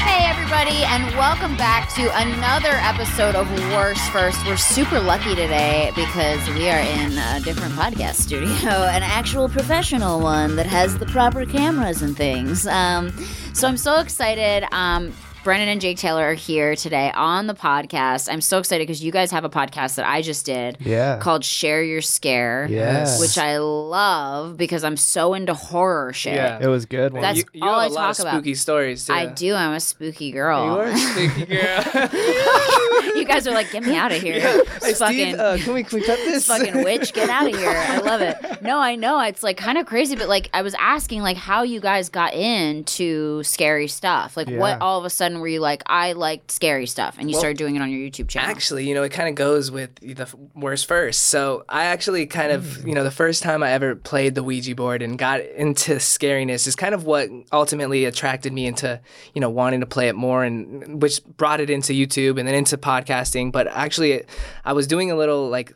Hey, everybody, and welcome back to another episode of Worst First. We're super lucky today because we are in a different podcast studio, an actual professional one that has the proper cameras and things. Um, so I'm so excited. Um, Brennan and Jake Taylor are here today on the podcast. I'm so excited because you guys have a podcast that I just did Yeah. called Share Your Scare, Yes. which I love because I'm so into horror shit. Yeah. It was good. That's you, you all have I a lot talk of about. spooky stories. Too. I do. I'm a spooky girl. You are a spooky girl. you guys are like, get me out of here. Hey, fucking, Steve, uh, can we can we cut this this? fucking witch, get out of here. I love it. No, I know. It's like kind of crazy, but like I was asking like how you guys got into scary stuff. Like Yeah. what all of a sudden were you like, I liked scary stuff and you Well, started doing it on your YouTube channel. Actually, you know, it kind of goes with the f- worst first. So I actually kind of, you know, the first time I ever played the Ouija board and got into scariness is kind of what ultimately attracted me into, you know, wanting to play it more and which brought it into YouTube and then into podcasting. But actually, I was doing a little like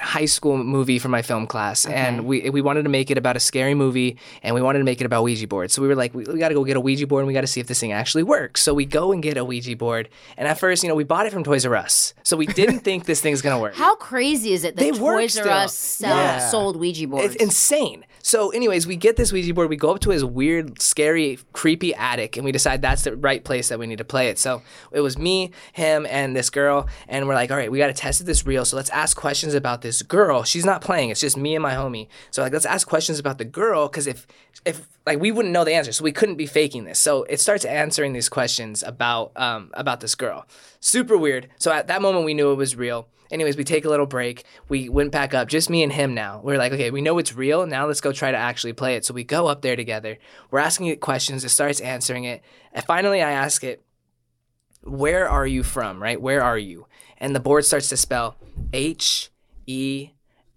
high school movie for my film class Okay. and we we wanted to make it about a scary movie and we wanted to make it about Ouija boards. So we were like we, we got to go get a Ouija board and we got to see if this thing actually works. So we go and get a Ouija board and at first, you know, we bought it from Toys R Us. So we didn't think this thing's to work. how crazy is it that They Toys R. Us sell, Yeah. sold Ouija boards? It's insane. So, anyways, we get this Ouija board. We go up to his weird, scary, creepy attic, and we decide that's the right place that we need to play it. So it was me, him, and this girl, and we're like, all right, we got to test if this real. So let's ask questions about this girl. She's not playing. It's just me and my homie. So like, let's ask questions about the girl because if if like we wouldn't know the answer, so we couldn't be faking this. So it starts answering these questions about um about this girl. Super weird. So at that moment, we knew it was real. Anyways, we take a little break. We went back up, just me and him now. We're like, okay, we know it's real. Now let's go try to actually play it. So we go up there together. We're asking it questions. It starts answering it. And finally, I ask it, where are you from, right? Where are you? And the board starts to spell H E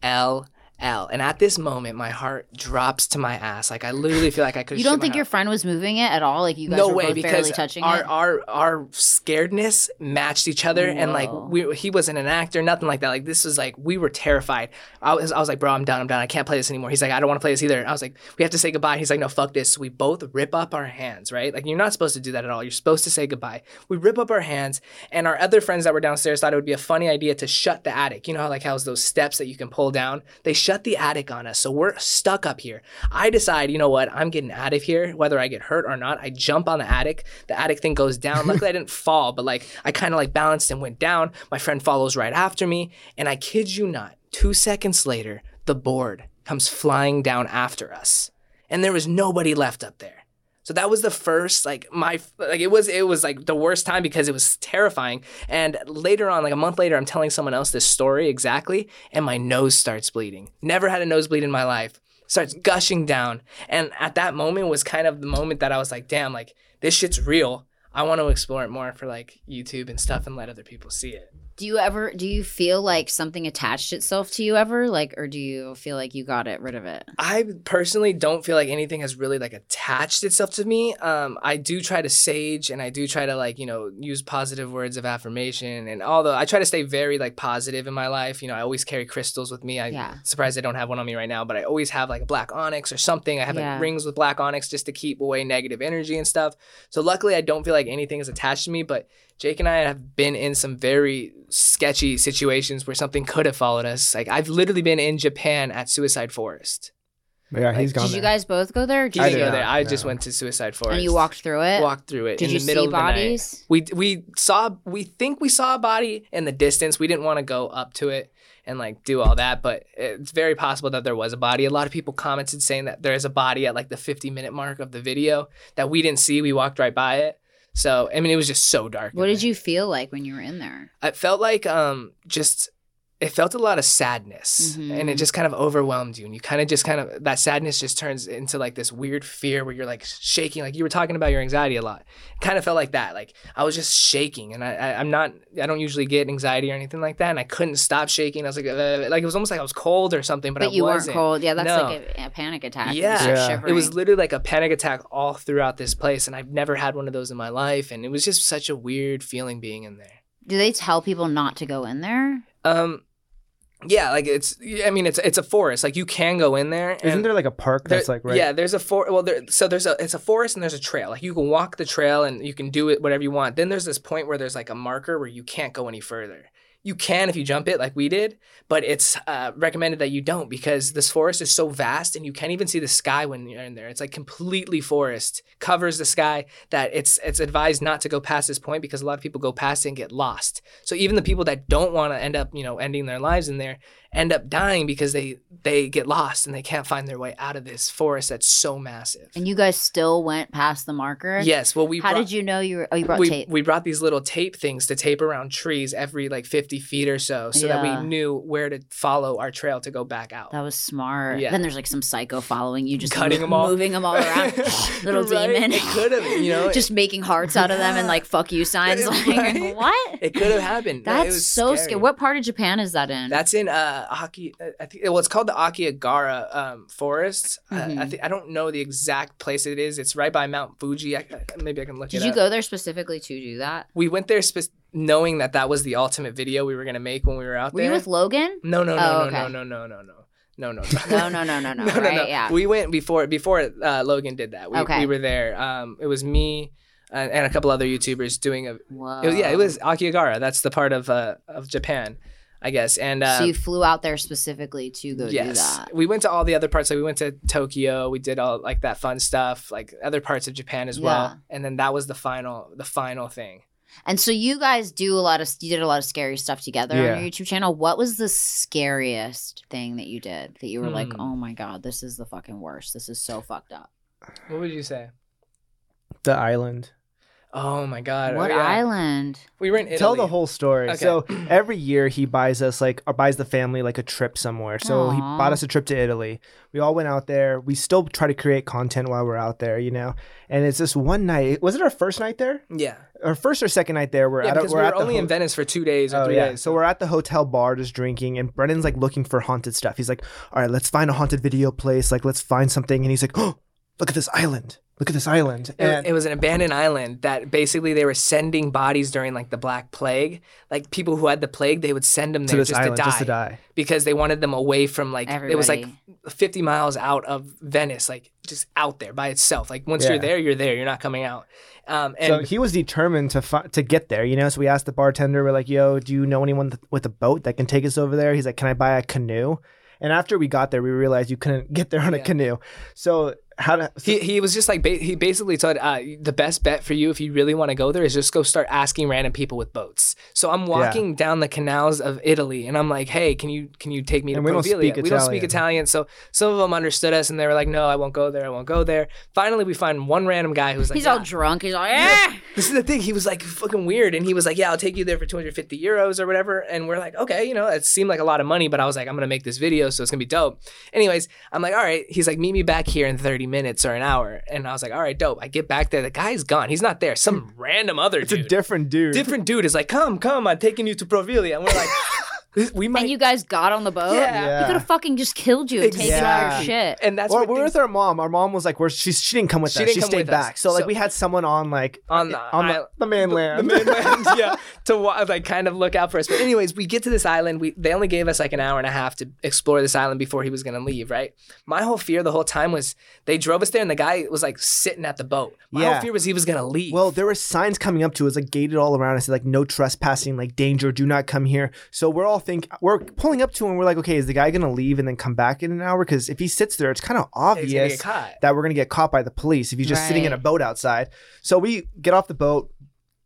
L L. And at this moment, my heart drops to my ass. Like I literally feel like I could. you don't think your friend was moving it at all? Like you guys no were way both because barely touching our, it? our our scaredness matched each other and like we he wasn't an actor nothing like that. Like this was like we were terrified. I was I was like bro I'm done I'm done. I can't play this anymore. He's like I don't want to play this either. I was like we have to say goodbye. He's like no fuck this. So we both rip up our hands right? Like you're not supposed to do that at all. You're supposed to say goodbye. We rip up our hands and our other friends that were downstairs thought it would be a funny idea to shut the attic. You know how like how's those steps that you can pull down? They shut the attic on us. So we're stuck up here. I decide you know what? I'm getting out of here whether I get hurt or not. I jump on the attic. The attic thing goes down. Luckily I didn't fall but like I kind of like balanced and went down. My friend follows right after me. And I kid you not two seconds later the board comes flying down after us. And there was nobody left up there so that was the first like my like it was it was like the worst time because it was terrifying. And later on, like a month later, I'm telling someone else this story exactly, and my nose starts bleeding. Never had a nosebleed in my life. Starts gushing down. And at that moment was kind of the moment that I was like, damn, like this shit's real. I want to explore it more for like YouTube and stuff and let other people see it. Do you ever do you feel like something attached itself to you ever? Like or do you feel like you got it rid of it? I personally don't feel like anything has really like attached itself to me. Um, I do try to sage and I do try to like, you know, use positive words of affirmation. And although I try to stay very like positive in my life, you know, I always carry crystals with me. I'm Yeah. surprised I don't have one on me right now, but I always have like a black onyx or something. I have Yeah. like rings with black onyx just to keep away negative energy and stuff. So luckily I don't feel like anything is attached to me, but Jake and I have been in some very sketchy situations where something could have followed us. Like I've literally been in Japan at Suicide Forest. Yeah, he's gone. Did you guys both go there? Or did I didn't go did there. not, I just went to Suicide Forest. and you walked through it? walked through it Did in you the middle see of the night. bodies? We we saw we think we saw a body in the distance. We didn't want to go up to it and like do all that, but it's very possible that there was a body. A lot of people commented saying that there is a body at like the 50 minute mark of the video that we didn't see. We walked right by it. So I mean, it was just so dark. What did there. you feel like when you were in there? It felt like um just it felt a lot of sadness Mhm. and it just kind of overwhelmed you and you kind of just kind of that sadness just turns into like this weird fear where you're like shaking like you were talking about your anxiety a lot it kind of felt like that like i was just shaking and I, I i'm not i don't usually get anxiety or anything like that and i couldn't stop shaking i was like uh, like it was almost like i was cold or something but, But, I you wasn't. weren't cold. Yeah, that's No. like a, a panic attack. Yeah. Yeah. shivering. it was literally like a panic attack all throughout this place and i've never had one of those in my life and it was just such a weird feeling being in there Do they tell people not to go in there? Um, Yeah, like it's. I mean, it's it's a forest. Like you can go in there. Isn't there like a park there- that's like right? Yeah, there's a for. Well, there. So there's a. It's a forest and there's a trail. Like you can walk the trail and you can do it whatever you want. Then there's this point where there's like a marker where you can't go any further. You can if you jump it like we did, but it's uh, recommended that you don't because this forest is so vast and you can't even see the sky when you're in there. It's like completely forest covers the sky that it's it's advised not to go past this point because a lot of people go past it and get lost. So even the people that don't want to end up you know ending their lives in there end up dying because they they get lost and they can't find their way out of this forest that's so massive. And you guys still went past the marker? Yes, well we How brought, did you know you were? Oh, you brought we, tape. we brought these little tape things to tape around trees every like 50 feet or so so that we knew where to follow our trail to go back out. that was smart. Yeah. Then there's like some psycho following you, just Cutting mo- 'em all. moving them all around. Little Right? demon. It could have, you know. just making hearts out of them and like fuck you signs. Like Right? what? it could have happened. That's so scary. What part of Japan is that in? That's in uh Aki. uh, I think well, it's called the Akihabara um, Forest. Uh, I Mhm. think I don't know the exact place it is. It's right by Mount Fuji. I, maybe I can look Did you up. go there specifically to do that? We went there spe- knowing that that was the ultimate video we were gonna make when we were out Were there. you with Logan? no, no, no, Oh, no, okay. no, no, no, no, no, no, no, No, no, no, no, no. right? Yeah. We went before before uh, Logan did that. We, Okay. we were there. Um, it was me uh, and a couple other YouTubers doing a. Whoa. It was, yeah, it was Akihabara. That's the part of uh, of Japan, I guess. And uh, so you flew out there specifically to go do yes, that. we went to all the other parts. Like we went to Tokyo. We did all like that fun stuff, like other parts of Japan as Yeah. well. And then that was the final the final thing. And so you guys do a lot of you did a lot of scary stuff together Yeah. on your YouTube channel. What was the scariest thing that you did that you were like, Hmm. "Oh my god, this is the fucking worst. This is so fucked up." What would you say? The island. Oh my god! what oh, yeah. island? We were in Italy. Tell the whole story. Okay. So every year he buys us like or buys the family like a trip somewhere. So he bought us a trip to Italy. We all went out there. We still try to create content while we're out there, you know. And it's this one night. Was it our first night there? Yeah, Our first or second night there? We're yeah, at a- we're we were at only ho- in Venice for two days or Oh, three yeah. days. So we're at the hotel bar just drinking, and Brennan's like looking for haunted stuff. He's like, "All right, let's find a haunted video place. Like, let's find something." And he's like, "Oh, look at this island! Look at this island!" It, And it was an abandoned island that basically they were sending bodies during like the Black Plague. Like people who had the plague, they would send them to there this just, island to die just to die. because they wanted them away from like it was like 50 miles out of Venice, like just out there by itself. Like once Yeah. you're there, you're there. You're not coming out. Um, and so he was determined to fi- to get there, you know. So we asked the bartender, we're like, "Yo, do you know anyone th- with a boat that can take us over there?" He's like, "Can I buy a canoe?" And after we got there, we realized you couldn't get there on a canoe. So how to? he, he was just like ba- he basically told uh, the best bet for you if you really want to go there is just go start asking random people with boats. So I'm walking down the canals of Italy and I'm like, hey, can you can you take me And to we don't Provilia? speak we don't speak Italian. Italian, so some of them understood us and they were like, no, I won't go there, I won't go there. Finally, we find one random guy who's like, He's "Yeah." all drunk. He's like, "Eh." This is the thing. He was like fucking weird, and he was like, "Yeah, I'll take you there for 250 euros or whatever." And we're like, "Okay, you know, it seemed like a lot of money, but I was like, I'm gonna make this video, so it's gonna be dope." Anyways, I'm like, "All right." He's like, "Meet me back here in 30 minutes or an hour," and I was like, "All right, dope." I get back there, the guy's gone. He's not there. Some random other It's a different dude. different dude is like, "Come, come, I'm taking you to Provilia," and we're like, "This- "We might." And you guys got on the boat. Yeah. He could have fucking just killed you and taken all your shit. and that's Well, what we were things- with our mom. Our mom was like, "We're she she didn't come with She us. She stayed back." us. So like we had someone on like on the, on isle- the, the mainland. the mainland, yeah, to like kind of look out for us. But anyways, we get to this island. We they only gave us like an hour and a half to explore this island before he was gonna leave. Right. My whole fear the whole time was they drove us there and the guy was like sitting at the boat. My Yeah. whole fear was he was gonna leave. Well, there were signs coming up to us, like gated all around us, like no trespassing, like danger, do not come here. So we're all think we're pulling up to him. We're like, okay, is the guy gonna leave and then come back in an hour? Because if he sits there, it's kind of obvious that we're gonna get caught by the police if he's just sitting in a boat outside. So we get off the boat,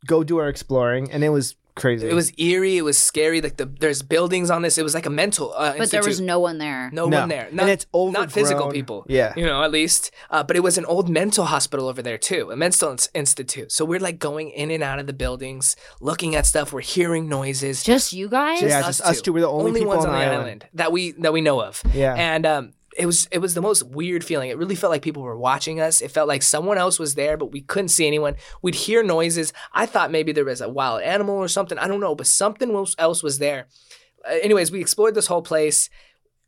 go do our exploring, and it was crazy. It was eerie. It was scary. Like the there's buildings on this. It was like a mental. Uh, but there was no one there. no, No. one there. And Not, it's not physical people. Yeah. you know, at least. Uh, but it was an old mental hospital over there too, a mental ins- institute. So we're like going in and out of the buildings, looking at stuff. We're hearing noises. Just you guys? Yeah, just us two were the only people ones on on the the island. island. that we that we know of. Yeah. and um, it was it was the most weird feeling. It really felt like people were watching us. It felt like someone else was there, but we couldn't see anyone. We'd hear noises. I thought maybe there was a wild animal or something. I don't know, but something else- was there. Uh, anyways, we explored this whole place.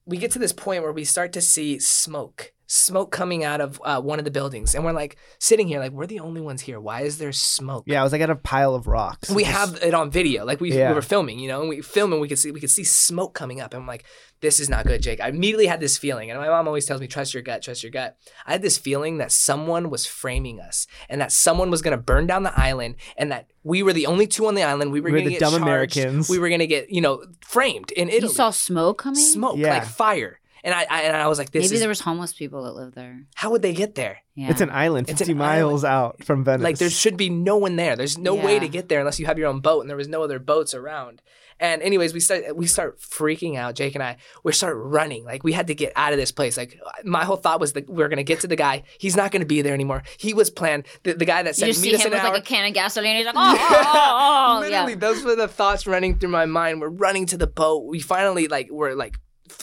We get to this point where we start to see smoke. Smoke coming out of uh, one of the buildings, and we're like sitting here, like we're the only ones here. Why is there smoke? Yeah, I was like at a pile of rocks. We Just- have it on video, like we, Yeah. we were filming, you know, and we film and we could see we could see smoke coming up, and I'm like, this is not good, Jake. I immediately had this feeling, and my mom always tells me, trust your gut, trust your gut. I had this feeling that someone was framing us, and that someone was gonna burn down the island, and that we were the only two on the island. We were We were gonna the get dumb charged. Americans. We were gonna get, you know, framed in Italy. You saw smoke coming? smoke, Yeah. like fire. And I, I and I was like, this Maybe is there was homeless people that lived there. how would they get there? Yeah. It's an island, 50 an miles out from Venice. Like there should be no one there. There's no way to get there unless you have your own boat, and there was no other boats around. And anyways, we start we start freaking out. Jake and I we start running. Like we had to get out of this place. Like my whole thought was that we are gonna get to the guy. He's not gonna be there anymore. He was planned. The, the guy that you said just meet see us him in with hour. like a can of gasoline. He's like, oh, oh, oh, oh, oh. Literally, yeah. those were the thoughts running through my mind. We're running to the boat. We finally like were like.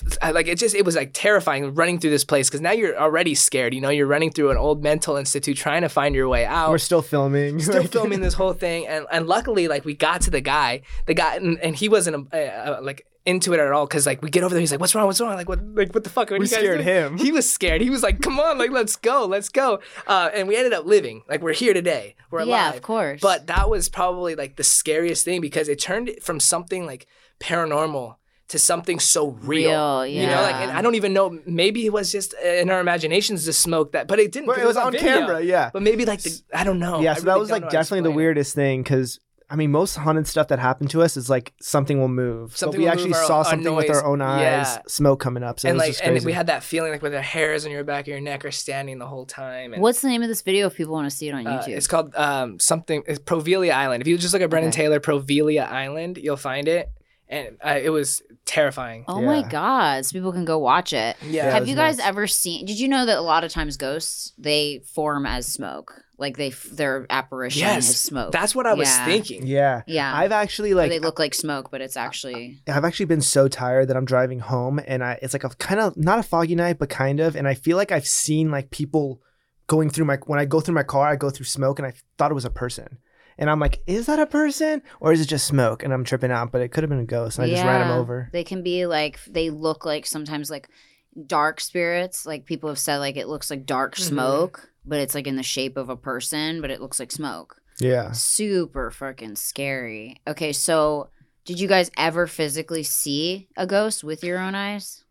F- I- Like it just it was like terrifying running through this place because now you're already scared. You know you're running through an old mental institute trying to find your way out. We're still filming. still Like- filming this whole thing and, and luckily like we got to the guy the guy and, and he wasn't uh, uh, like into it at all because like we get over there he's like what's wrong what's wrong like what like what the fuck what We are you guys scared doing?" him. he was scared he was like come on like let's go let's go uh, and we ended up living like we're here today we're alive Yeah, of course. but that was probably like the scariest thing because it turned from something like paranormal to something so real, Real, you know like and i don't even know maybe it was just uh, in our imaginations the smoke that but it didn't But 'cause it was on video. camera, yeah. But maybe like the I don't know. yeah, I so that was like know how to definitely the weirdest thing because I mean, most haunted stuff that happened to us is like something will move. Something but we will actually move saw a something with our own eyes, Yeah. smoke coming up. So and it was like just and we had that feeling like with the hairs on your back of your neck are standing the whole time. And, What's the name of this video if people want to see it on uh, YouTube? it's called um, something. It's Provelia Island. If you just look at Brennan Okay. Taylor Provelia Island, you'll find it, and uh, it was terrifying. oh my Yeah. god, so people can go watch it. Yeah. Yeah, Have was you guys nuts. ever seen? Did you know that a lot of times ghosts they form as smoke, like they their apparition Yes, is smoke. That's what I was Yeah. thinking. yeah. yeah. I've actually Or like they look like smoke, but it's actually I've actually been so tired that I'm driving home and I it's like a kind of not a foggy night but kind of and I feel like I've seen like people going through my when I go through my car I go through smoke and I thought it was a person. And I'm like, is that a person or is it just smoke? And I'm tripping out, but it could have been a ghost. And I just ran him Yeah. over. They can be like they look like sometimes like dark spirits. Like people have said, like it looks like dark Mhm. smoke, but it's like in the shape of a person, but it looks like smoke. Yeah. Super fucking scary. Okay, so did you guys ever physically see a ghost with your own eyes?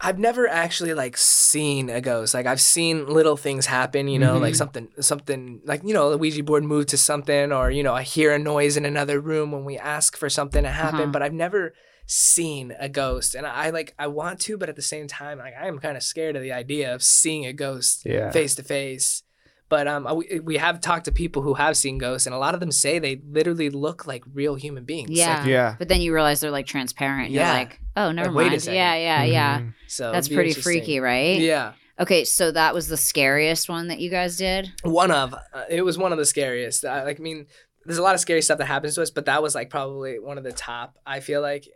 I've never actually like seen a ghost. Like I've seen little things happen, you know, like Mhm. something something like, you know, the Ouija board moved to something or, you know, I hear a noise in another room when we ask for something to happen, Uh-huh. but I've never seen a ghost. And I like I want to, but at the same time, like I am kind of scared of the idea of seeing a ghost face to face. But um, we, we have talked to people who have seen ghosts, and a lot of them say they literally look like real human beings. Like, Yeah. Yeah. But then you realize they're like transparent. Yeah. You're like, oh, never mind. wait a mind. second. Yeah, yeah, yeah. Mhm. so That's pretty freaky, right? Yeah. Okay, so that was the scariest one that you guys did. one of uh, it was one of the scariest I, like i mean there's a lot of scary stuff that happens to us but that was like probably one of the top i feel like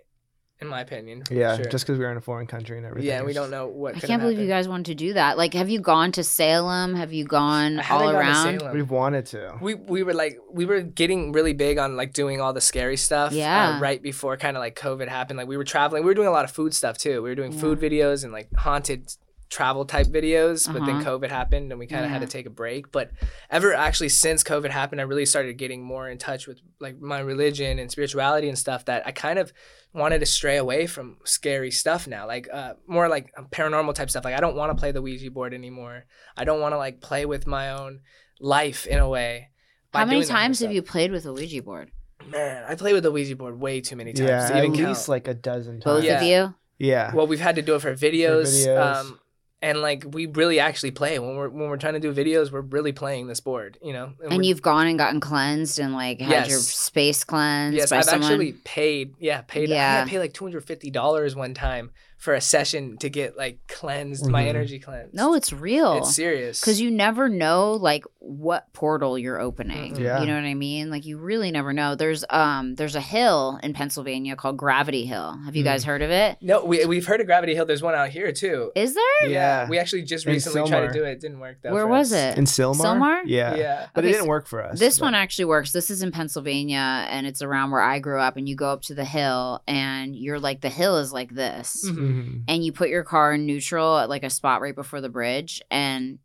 in my opinion Yeah. sure. Just because we were in a foreign country and everything. yeah and we don't know what I can't have believe you guys wanted to do that. Like, have you gone to Salem? Have you gone I haven't all gone to around? Salem. We've wanted to. we we were like we were getting really big on like doing all the scary stuff uh, Yeah. right before kind of like covid happened like we were traveling we were doing a lot of food stuff too we were doing Yeah. food videos and like haunted travel type videos but then Uh-huh. covid happened and we kind of had to take a break but ever actually since covid happened i really started getting more in touch with like my religion and spirituality and stuff that i kind of wanted to stray away from scary stuff now like uh, more like paranormal type stuff like i don't want to play the ouija board anymore i don't want to like play with my own life in a way How many doing that kind of times have you played with a Ouija board? Man, I play with the Ouija board way too many times Yeah. to At even least count. like a dozen times. Both Yeah. of you? Yeah. well, we've had to do it for videos, videos. Um, and like we really actually play when we're when we're trying to do videos. We're really playing this board, you know. And we're- you've gone and gotten cleansed and like had your space cleansed yes, I've someone? actually paid. Yeah, paid. I Yeah. to pay like two hundred fifty dollars one time for a session to get like cleansed, my Mhm. energy cleansed. no, it's real. it's serious. Because you never know like what portal you're opening. Mhm. Yeah. You know what I mean? Like you really never know. There's um there's a hill in Pennsylvania called Gravity Hill. Have you Hmm. guys heard of it? no, we we've heard of Gravity Hill. There's one out here too. Is there? Yeah. Yeah. We actually just In recently tried to do it. It didn't work though. Where for was us. it? In Sylmar? Sylmar? Yeah. Yeah. But Okay, it didn't so work for us. This but- one actually works. This is in Pennsylvania and it's around where I grew up and you go up to the hill and you're like the hill is like this. Mhm. Mhm. And you put your car in neutral at like a spot right before the bridge and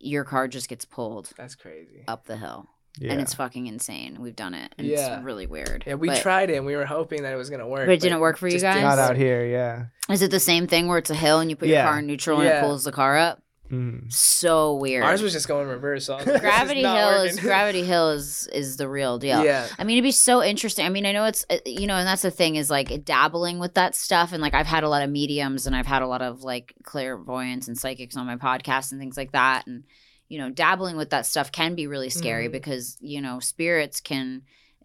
your car just gets pulled That's crazy. up the hill. Yeah. And it's fucking insane. We've done it. And Yeah. it's really weird. Yeah, we But- tried it and we were hoping that it was gonna work. But it didn't work for you guys? didn't out here. Yeah. Is it the same thing where it's a hill and you put your car in neutral and it pulls the car up? Mhm. So weird. Ours was just going reverse. So like, Gravity not Hill is. Gravity Hill is is the real deal. Yeah. I mean, it'd be so interesting. I mean, I know it's uh, you know, and that's the thing is like dabbling with that stuff, and like I've had a lot of mediums, and I've had a lot of like clairvoyance and psychics on my podcast and things like that, and you know, dabbling with that stuff can be really scary Mhm. because you know, spirits can,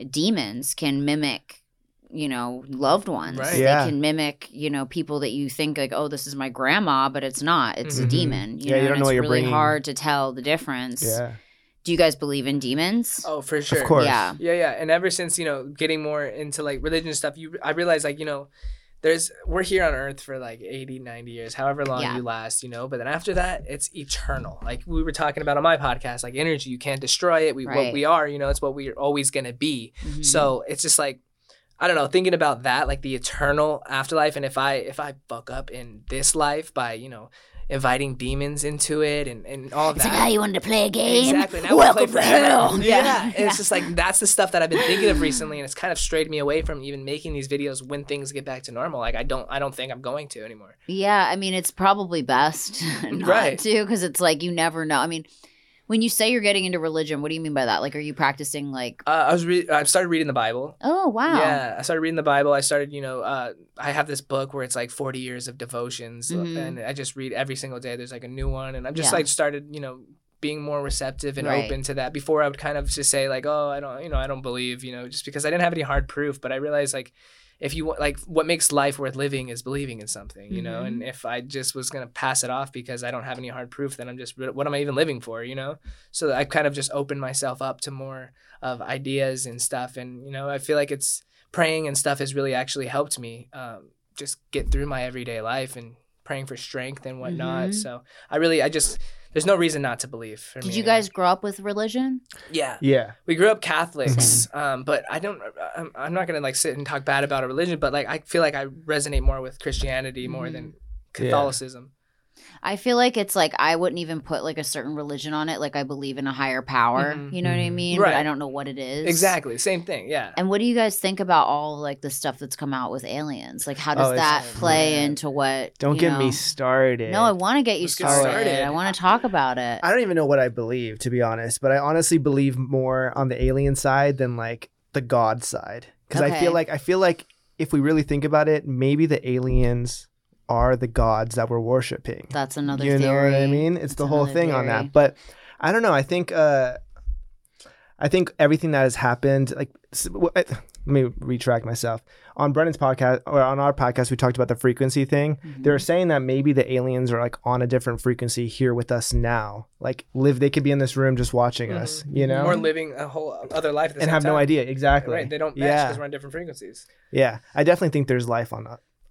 demons can mimic. You know, loved ones. Right. They can mimic, you know, people that you think like, oh, this is my grandma, but it's not. It's a Mhm. demon. You Yeah, know, you don't and know what it's you're really bringing. hard to tell the difference. Yeah. Do you guys believe in demons? Oh, for sure. Of course. Yeah. Yeah, yeah. And ever since, you know, getting more into like religion stuff, you I realized like, you know, there's we're here on earth for like 80, 90 years, however long Yeah. you last, you know, but then after that, it's eternal. Like we were talking about on my podcast, like energy, you can't destroy it. We Right. what we are, you know, it's what we're always going to be. Mhm. So, it's just like I don't know, thinking about that, like the eternal afterlife and if I if I fuck up in this life by, you know, inviting demons into it and, and all It's that. like, how you wanted to play a game? Exactly. Now Welcome we to hell. Yeah. And it's just like that's the stuff that I've been thinking of recently, and it's kind of strayed me away from even making these videos when things get back to normal. Like I don't, I don't think I'm going to anymore. Yeah, I mean, it's probably best not Right. to because it's like you never know. I mean, when you say you're getting into religion, what do you mean by that? Like, are you practicing like? Uh, I was, re- I started reading the Bible. Oh wow. Yeah, I started reading the Bible. I started, you know, uh, I have this book where it's like 40 years of devotions, Mhm. and I just read every single day. There's like a new one, and I'm just Yeah. like started, you know, being more receptive and Right. open to that. Before I would kind of just say like, oh, I don't, you know, I don't believe, you know, just because I didn't have any hard proof. But I realized like, if you want, like, what makes life worth living is believing in something, you know. And if I just was gonna pass it off because I don't have any hard proof, then I'm just, what am I even living for, you know? So I kind of just opened myself up to more of ideas and stuff, and you know, I feel like it's praying and stuff has really actually helped me um, just get through my everyday life and praying for strength and whatnot. Mhm. So I really, I just, there's no reason not to believe. For Did me you anyway. guys grow up with religion? Yeah, Yeah. we grew up Catholics, um, but I don't. I'm, I'm not gonna like sit and talk bad about a religion, but like I feel like I resonate more with Christianity more Mhm. than Yeah. Catholicism. I feel like it's like I wouldn't even put like a certain religion on it. Like I believe in a higher power. Mhm. You know what I Mhm. mean? Right. But I don't know what it is. Exactly, same thing. Yeah. And what do you guys think about all like the stuff that's come out with aliens? Like, how does Oh, that play man. into what? Don't you get know- me started. No, I want to get you Let's get started. started. I want to talk about it. I don't even know what I believe, to be honest, but I honestly believe more on the alien side than like the God side. Because I feel like I feel like if we really think about it, maybe the aliens are the gods that we're worshiping. That's another you know what I mean? It's That's the whole another thing on that. But I don't know. I think uh I think everything that has happened, like, s- w- let me retract myself. On Brennan's podcast or on our podcast, we talked about the frequency thing. Mhm. They were saying that maybe the aliens are like on a different frequency here with us now. Like, live, they could be in this room just watching us, you know, Or living a whole other life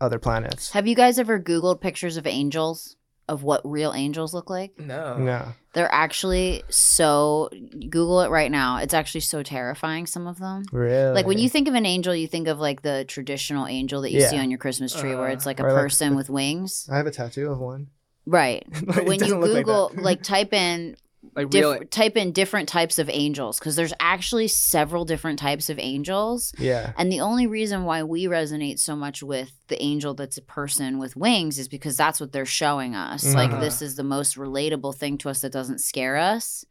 at the and same have no time. idea exactly. Right. They don't match Yeah, because we're on different frequencies. yeah. I definitely think there's life on o- other planets. Have you guys ever Googled pictures of angels? Of what real angels look like? No. No, They're actually so. Google it right now. It's actually so terrifying. Some of them. really. Like when you think of an angel, you think of like the traditional angel that you Yeah. see on your Christmas tree, where it's like a or like person with wings. I have a tattoo of one. Right. But It when you doesn't look like Google, like, type in Like diff- real. type in different types of angels because there's actually several different types of angels. Yeah. And the only reason why we resonate so much with the angel that's a person with wings is because that's what they're showing us. Like Uh-huh. this is the most relatable thing to us that doesn't scare us.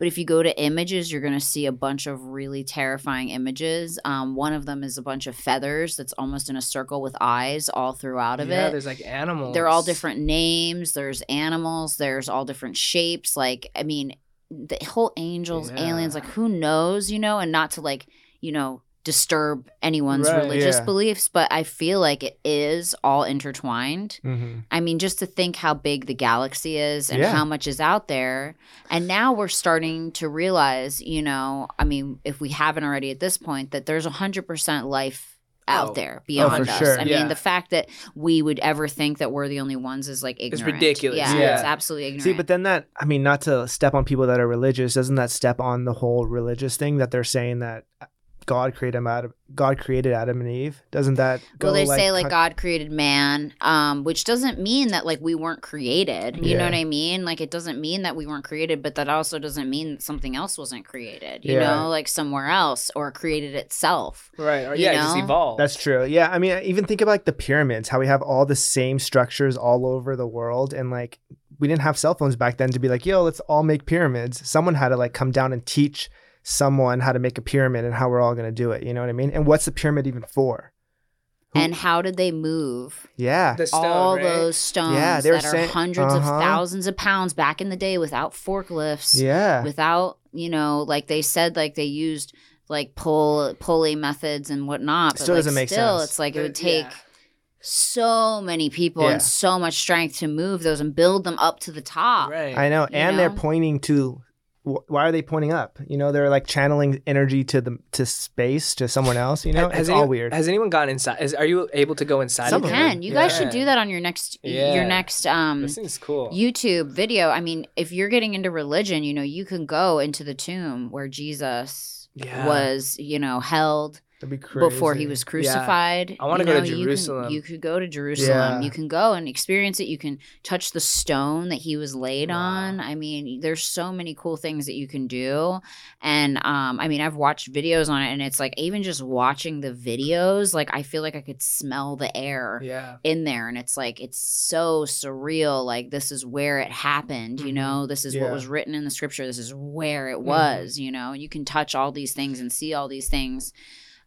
But if you go to images, you're going to see a bunch of really terrifying images. Um, one of them is a bunch of feathers that's almost in a circle with eyes all throughout of yeah, it. there's like animals. They're all different names. There's animals. There's all different shapes. Like, I mean, the whole angels, Yeah. aliens, like, who knows, you know, and not to like, you know, disturb anyone's Right, religious yeah. beliefs, but I feel like it is all intertwined. hmm I mean, just to think how big the galaxy is and Yeah. how much is out there. And now we're starting to realize, you know, I mean, if we haven't already at this point, that there's 100% life out Oh. there beyond for us. sure. I Yeah. mean, the fact that we would ever think that we're the only ones is like ignorant. It's ridiculous. Yeah, Yeah. it's absolutely ignorant. See, but then that I mean, not to step on people that are religious, doesn't that step on the whole religious thing that they're saying that God created Adam, Adam God created Adam and Eve? Doesn't that go well, they like, say like con- God created man, um, which doesn't mean that like we weren't created. You know what I mean? Like it doesn't mean that we weren't created, but that also doesn't mean that something else wasn't created. You Yeah. know, like somewhere else or created itself. Right. Or You yeah, it just know? evolved. That's true. Yeah, I mean, even think about like the pyramids, how we have all the same structures all over the world, and like we didn't have cell phones back then to be like, yo, let's all make pyramids. Someone had to like come down and teach someone how to make a pyramid and how we're all gonna do it. You know what I mean? And what's the pyramid even for? Who- And how did they move Yeah, the stone, all right? those stones Yeah, they were that are hundreds of uh-huh. thousands of pounds back in the day without forklifts? yeah, without you know like they said like they used like pull pulley methods and whatnot but Still like, doesn't make still sense. it's like it would take yeah. so many people Yeah. and so much strength to move those and build them up to the top Right. I know. you And they're pointing to. Wh- Why are they pointing up? You know, they're like channeling energy to the to space to someone else. You know, has it's any- all weird. Has anyone gone inside? Is, are you able to go inside? Some you of it? them. can you guys should do that on your next Yeah. your next um This is cool. YouTube video. I mean, if you're getting into religion, you know, you can go into the tomb where Jesus Yeah. was, you know, held That'd be crazy. before he was crucified. I wanna You go to know, you can- Jerusalem. You, could go to Jerusalem. Yeah. You can go and experience it. You can touch the stone that he was laid Wow. on. I mean, there's so many cool things that you can do. And um, I mean, I've watched videos on it, and it's like even just watching the videos, like I feel like I could smell the air Yeah. in there and it's like it's so surreal like this is where it happened you Mhm. know this is what was written in the scripture this is where it Mhm. was you know you can touch all these things and see all these things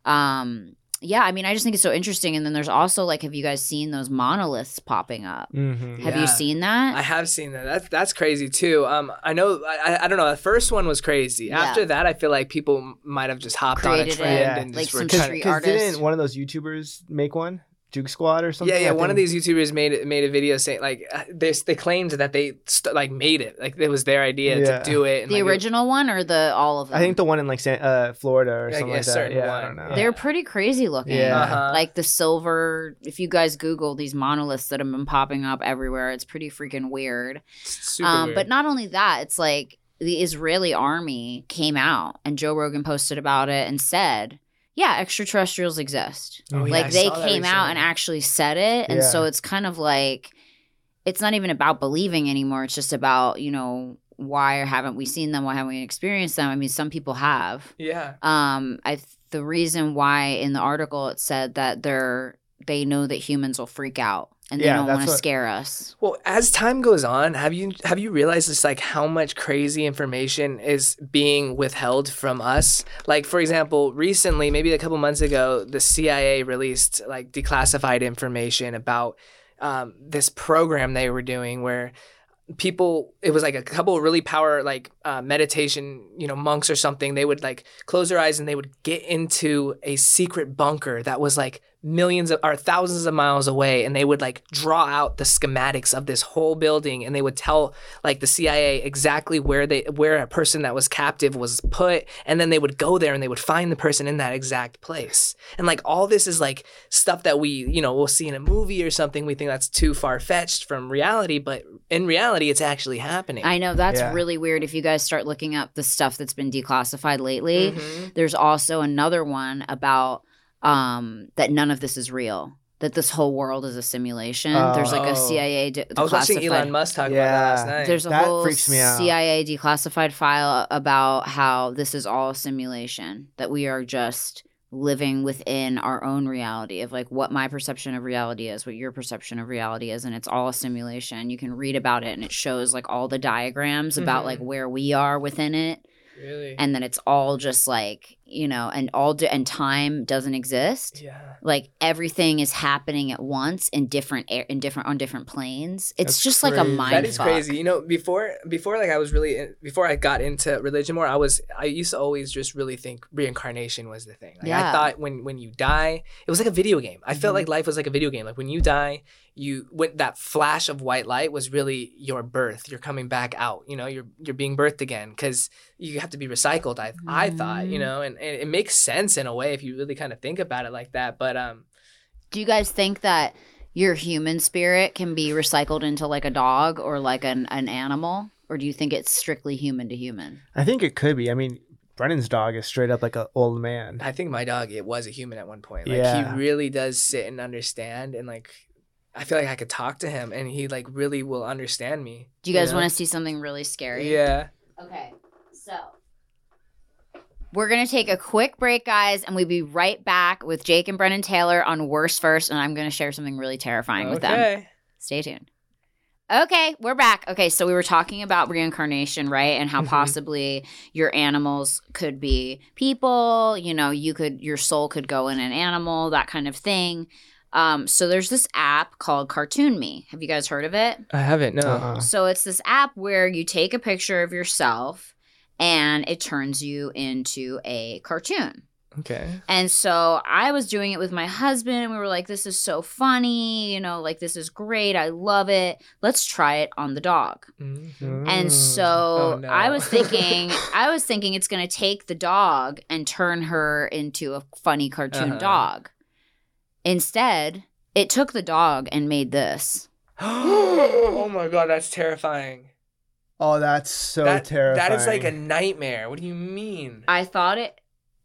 um yeah i mean i just think it's so interesting and then there's also like have you guys seen those monoliths popping up hmm have Yeah. you seen that I have seen that. That's that's crazy too. Um, I know. I, I- I don't know. The first one was crazy. Yeah. After that, I feel like people might have just hopped Created on a trend Yeah. and like just were some trying street to. Because didn't one of those YouTubers make one? Juke Squad or something? Yeah, yeah. I One of these YouTubers made made a video saying like uh, they they claimed that they st- like made it like it was their idea Yeah. to do it. And, the like, it- original one or the all of them I think the one in like San, uh, Florida or Like, something a like that. certain Yeah, I don't know. They're pretty crazy looking. Yeah. Uh-huh. Like the silver, if you guys Google these monoliths that have been popping up everywhere, it's pretty freaking weird. It's super Um, weird. but not only that, it's like the Israeli army came out and Joe Rogan posted about it and said, yeah, extraterrestrials exist. Oh, yeah, like I they came out and actually said it. And Yeah. so it's kind of like, it's not even about believing anymore. It's just about, you know, why haven't we seen them? Why haven't we experienced them? I mean, some people have. yeah. Um, I the reason why in the article it said that they're they know that humans will freak out and they Yeah, don't that's want to what- scare us. Well, as time goes on, have you have you realized just like how much crazy information is being withheld from us? Like for example, recently, maybe a couple months ago, the CIA released like declassified information about um, this program they were doing where people it was like a couple of really power like uh, meditation you know monks or something they would like close their eyes and they would get into a secret bunker that was like millions of or thousands of miles away and they would like draw out the schematics of this whole building and they would tell like the CIA exactly where they where a person that was captive was put and then they would go there and they would find the person in that exact place and like all this is like stuff that we you know we'll see in a movie or something we think that's too far fetched from reality but in reality it's actually happening I know that's Yeah. really weird if you guys start looking up the stuff that's been declassified lately. Mhm. There's also another one about um that none of this is real. That this whole world is a simulation. There's like a Oh. CIA de- I was watching declassified- Elon Musk talk about Yeah. that last night. There's a That whole freaks me out. CIA declassified file about how this is all a simulation, that we are just living within our own reality of like what my perception of reality is, what your perception of reality is, and it's all a simulation. You can read about it and it shows like all the diagrams about Mhm. like where we are within it, really and then it's all just like you know, and all di- and time doesn't exist yeah like everything is happening at once in different air in different on different planes it's That's just like a mind that is fuck. crazy. You know, before before like I was really before I got into religion more, I was I used to always just really think reincarnation was the thing. Like I thought when when you die, it was like a video game. I felt Mhm. like life was like a video game. Like when you die, you when that flash of white light was really your birth. You're coming back out. You know, you're you're being birthed again because you have to be recycled. I I thought you Mhm. know, and it, it makes sense in a way if you really kind of think about it like that. But um, Do you guys think that your human spirit can be recycled into like a dog or like an, an animal? Or do you think it's strictly human to human? I think it could be. I mean, Brennan's dog is straight up like an old man. I think my dog it was a human at one point. Like Yeah. he really does sit and understand, and like I feel like I could talk to him, and he like really will understand me. Do you guys know? want to see something really scary? Yeah. Okay, so we're gonna take a quick break, guys, and we'll be right back with Jake and Brennan Taylor on Worst First, and I'm gonna share something really terrifying with them. Stay tuned. Okay, we're back. Okay, so we were talking about reincarnation, right? And how Mhm. possibly your animals could be people, you know, you could your soul could go in an animal, that kind of thing. Um, so there's this app called Cartoon Me. Have you guys heard of it? I haven't. No. Uh-uh. So it's this app where you take a picture of yourself and it turns you into a cartoon. Okay. And so I was doing it with my husband, and we were like, this is so funny, you know, like this is great. I love it. Let's try it on the dog. Mhm. And Mm. so Oh, no. I was thinking, I was thinking it's going to take the dog and turn her into a funny cartoon Uh-huh. dog. Instead, it took the dog and made this. oh my god, that's terrifying. Oh, that's so that, terrifying. That is like a nightmare. What do you mean? I thought it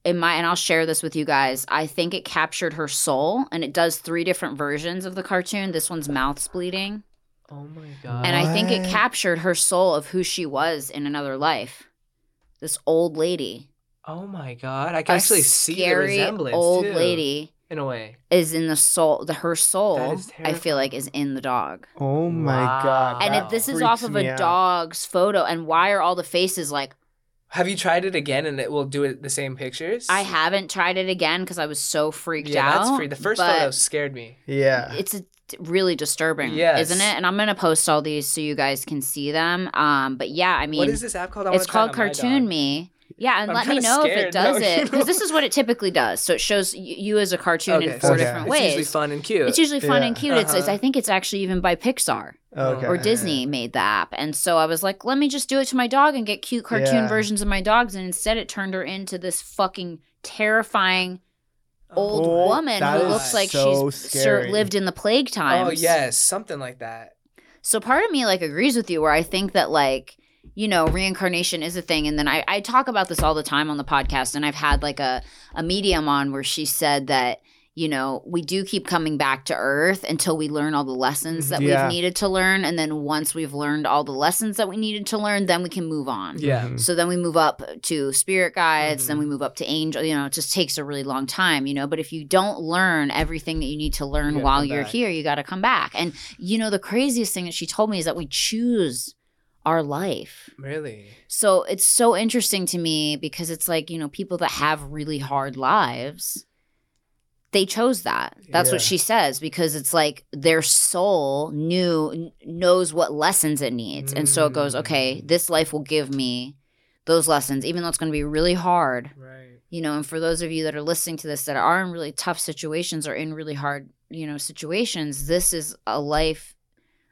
it might and I'll share this with you guys. I think it captured her soul and it does three different versions of the cartoon. This one's mouth's bleeding. Oh my god. And I think it captured her soul of who she was in another life. This old lady. oh my god. I can A actually see the scary resemblance old too, lady in a way. is in the soul the her soul I feel like is in the dog. Oh my Wow. god. And that it, this is off of me a out. dog's photo and why are all the faces like Have you tried it again and it will do it the same pictures? I haven't tried it again because I was so freaked Yeah, out. that's free. The first but- photo scared me. Yeah. it's a, really disturbing, Yes. isn't it? And I'm gonna post all these so you guys can see them. Um, but yeah, I mean, what is this app called? I it's called Cartoon. Me. Yeah, and I'm let me kinda know if it does No, it because this is what it typically does. So it shows y- you as a cartoon in four so different It's ways. It's usually fun and cute. It's usually fun Yeah. and cute. It's, it's Uh-huh. I think it's actually even by Pixar okay. or Disney made the app, and so I was like, let me just do it to my dog and get cute cartoon Yeah. versions of my dogs, and instead it turned her into this fucking terrifying old Oh, woman that who is looks like so she's sur- lived in the plague times. Oh yes, something like that. So part of me like agrees with you where I think that like you know reincarnation is a thing and then I, I talk about this all the time on the podcast and I've had like a, a medium on where she said that you know we do keep coming back to earth until we learn all the lessons that Yeah. we've needed to learn and then once we've learned all the lessons that we needed to learn then we can move on Yeah. Mhm. so then we move up to spirit guides, then Mhm. we move up to angel. You know, it just takes a really long time, you know. But if you don't learn everything that you need to learn gotta while you're back. here, you got to come back. And you know, the craziest thing that she told me is that we choose our life. Really? So it's so interesting to me because it's like, you know, people that have really hard lives, they chose that. That's what she says because it's like their soul knew knows what lessons it needs. And so it goes, okay, Mm. this life will give me those lessons even though it's going to be really hard. Right. You know, and for those of you that are listening to this that are in really tough situations or in really hard, you know, situations, this is a life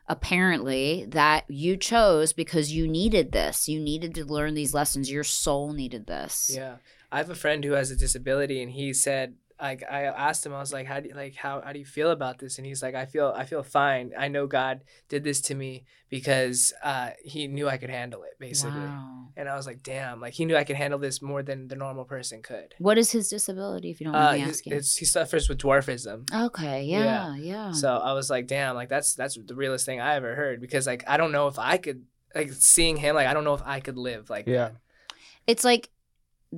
apparently that you chose because you needed this. You needed to learn these lessons. Your soul needed this. Yeah. I have a friend who has a disability and he said like I asked him I was like how do you, like how how do you feel about this and he's like I feel I feel fine. I know God did this to me because uh he knew I could handle it basically. Wow. And I was like damn, like he knew I could handle this more than the normal person could. What is his disability if you don't Uh mind me asking? it's, he suffers with dwarfism. okay, yeah, yeah. So I was like, damn, like that's that's the realest thing I ever heard because like I don't know if I could like seeing him like I don't know if I could live like Yeah. that. it's like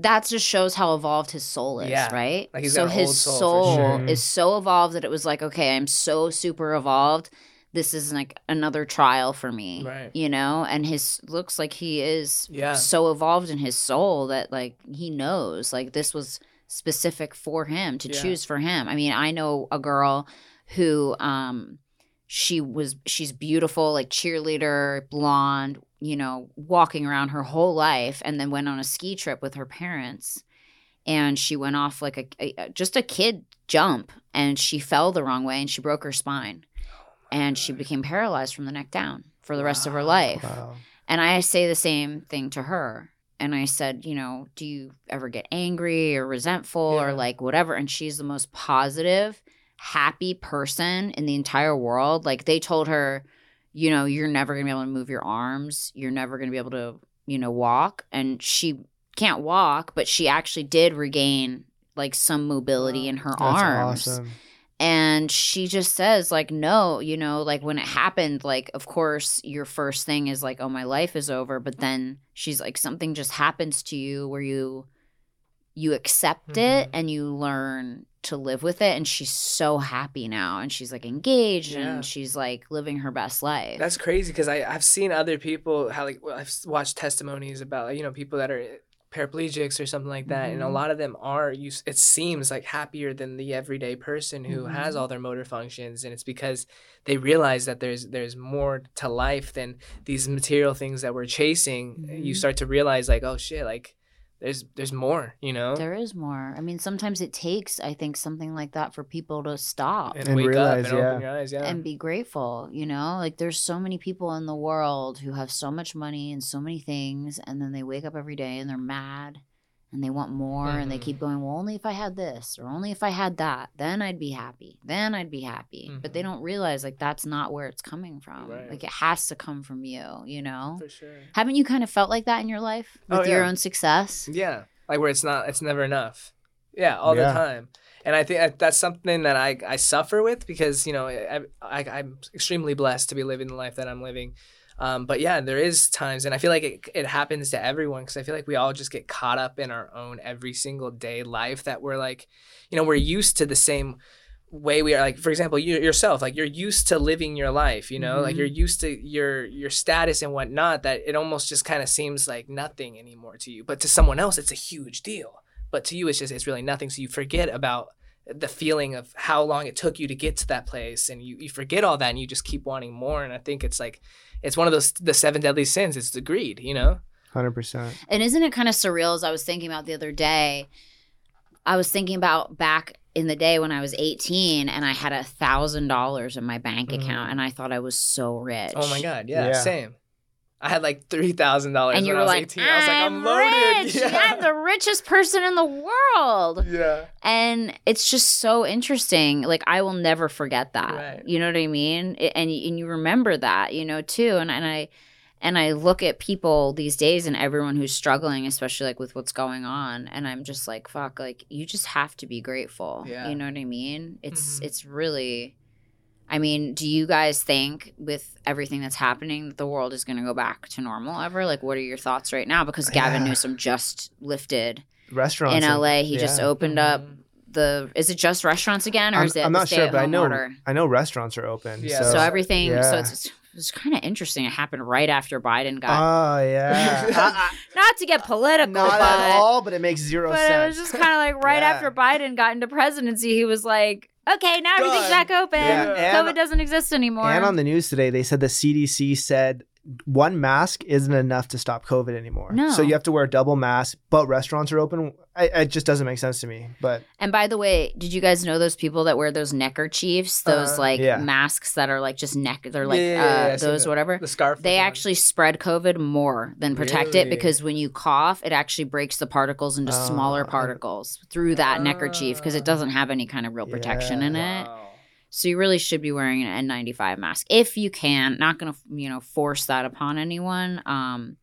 that just shows how evolved his soul is, Yeah. right? Like he's so his soul soul sure. is so evolved that it was like, okay, I'm so super evolved. This is like another trial for me, Right. You know, and his looks like he is Yeah. so evolved in his soul that like he knows like this was specific for him to Yeah. choose for him. I mean, I know a girl who um she was she's beautiful like cheerleader blonde you know walking around her whole life and then went on a ski trip with her parents and she went off like a, a just a kid jump and she fell the wrong way and she broke her spine oh and she became paralyzed from the neck down for the rest of her life Wow. and I say the same thing to her. and I said, you know, do you ever get angry or resentful or like whatever? And she's the most positive, happy person in the entire world. Like they told her, you know, you're never going to be able to move your arms. You're never going to be able to, you know, walk. And she can't walk, but she actually did regain like some mobility Wow. in her That's arms awesome. and she just says like no you know like when it happened like of course your first thing is like oh my life is over but then she's like something just happens to you where you you accept it Mhm. and you learn to live with it and she's so happy now and she's like engaged Yeah. and she's like living her best life That's crazy because I've seen other people how like well, I've watched testimonies about you know people that are paraplegics or something like that, and a Mhm. lot of them are you. It seems like happier than the everyday person who has Mhm. all their motor functions, and it's because they realize that there's there's more to life than these material things that we're chasing. You Mhm. start to realize like oh shit like there's there's more you know? There is more. I mean sometimes it takes i think something like that for people to stop and, And wake realize, up and open yeah. your eyes yeah. and be grateful you know? Like there's so many people in the world who have so much money and so many things and then they wake up every day and they're mad and they want more and they Mhm. keep going well only if i had this or only if i had that then i'd be happy then i'd be happy but they Mhm. don't realize like that's not where it's coming from Right. like it has to come from you you know for sure haven't you kind of felt like that in your life Oh, with your own success Yeah, like where it's not, it's never enough. Yeah, all Yeah. the time. And I think that's something that I, I suffer with because you know I, I I'm extremely blessed to be living the life that I'm living. Um, but yeah, there is times, and I feel like it, it happens to everyone because I feel like we all just get caught up in our own every single day life that we're like, you know, we're used to the same way we are. Like for example you yourself like you're used to living your life you know? Like Mhm. you're used to your your status and whatnot that it almost just kind of seems like nothing anymore to you. But to someone else it's a huge deal. But to you it's just it's really nothing. So you forget about the feeling of how long it took you to get to that place and you, you forget all that and you just keep wanting more and i think it's like it's one of those the seven deadly sins it's the greed you know Hundred percent. And isn't it kind of surreal as I was thinking about the other day? I was thinking about back in the day when I was 18 and I had a thousand dollars in my bank Mhm. account and I thought I was so rich. oh my god yeah, Yeah. same i had like $3000 And you were i was like, 18 i was like i'm loaded rich. yeah. I'm the richest person in the world. yeah And it's just so interesting. Like I will never forget that. Right. You know what I mean? And and you remember that, you know, too. And and I and I look at people these days and everyone who's struggling, especially like with what's going on, and I'm just like, fuck, like you just have to be grateful. Yeah. You know what I mean? It's Mhm. it's really I mean, do you guys think with everything that's happening that the world is going to go back to normal ever? Like, what are your thoughts right now? Because Gavin Yeah. Newsom just lifted Restaurants in LA. He just opened up Mhm. the. Is it just restaurants again, or I'm, is it? I'm not sure, but I know order? I know restaurants are open. Yeah, so, So, everything. So yeah. it's it's kind of interesting. It happened right after Biden got. Oh yeah. I- not to get political, not but at all, but it makes zero but sense. it was just kind of like right Yeah. after Biden got into presidency, he was like, "Okay, now everything's Done. back open. Yeah, and- COVID doesn't exist anymore." And on the news today, they said the CDC said one mask isn't enough to stop COVID anymore. No. So you have to wear a double mask, but restaurants are open. I, it just doesn't make sense to me. But And by the way, did you guys know those people that wear those neckerchiefs, those Uh-huh. like Yeah. masks that are like just neck, they're like Yeah, yeah, uh, those that. whatever. the scarf They actually spread COVID more than protect it because when you cough, it actually breaks the particles into smaller Oh. particles through that neckerchief because it doesn't have any kind of real protection in it. Wow. So you really should be wearing an N95 mask if you can. Not going to, you know, force that upon anyone. Um,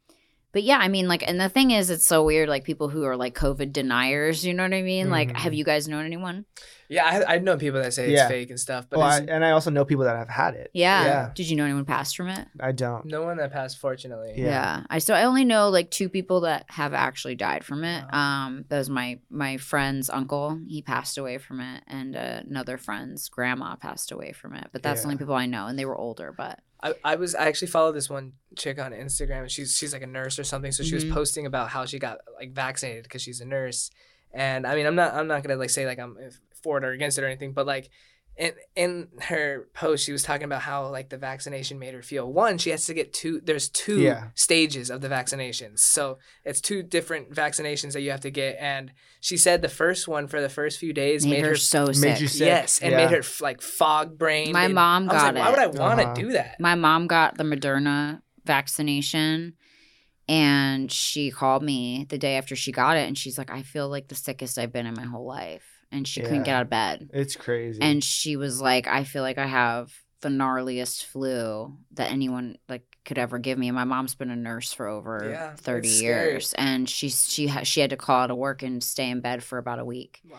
but yeah, I mean, like, and the thing is, it's so weird. Like people who are like COVID deniers, you know what I mean? Like, Mhm. have you guys known anyone? Yeah, I, I know people that say it's fake and stuff, but well, I, there's and I also know people that have had it. Yeah. Yeah. Did you know anyone passed from it? I don't. no one that passed, fortunately. Yeah. I so I only know like two people that have actually died from it. Wow. Um, that was my my friend's uncle. He passed away from it, and uh, another friend's grandma passed away from it. But that's the only Yeah. people I know, and they were older. But I, I was I actually followed this one chick on Instagram. and She's she's like a nurse or something. So she was Mhm. posting about how she got like vaccinated because she's a nurse. And I mean, I'm not I'm not gonna like say like I'm for it or against it or anything, but like. In, in her post, she was talking about how like the vaccination made her feel. One, she has to get two. There's two Yeah. stages of the vaccinations, so it's two different vaccinations that you have to get. And she said the first one for the first few days made, made, her, so made sick. you sick. yes, and Yeah. made her like fog brain. My and mom I was got like, Why would I want to Uh-huh. do that? My mom got the Moderna vaccination, And she called me the day after she got it, and she's like, "I feel like the sickest I've been in my whole life," and she couldn't Yeah. get out of bed. It's crazy. And she was like, "I feel like I have the gnarliest flu that anyone like could ever give me." And my mom's been a nurse for over Yeah, thirty scary. years, and she she ha- she had to call out of work and stay in bed for about a week. Wow.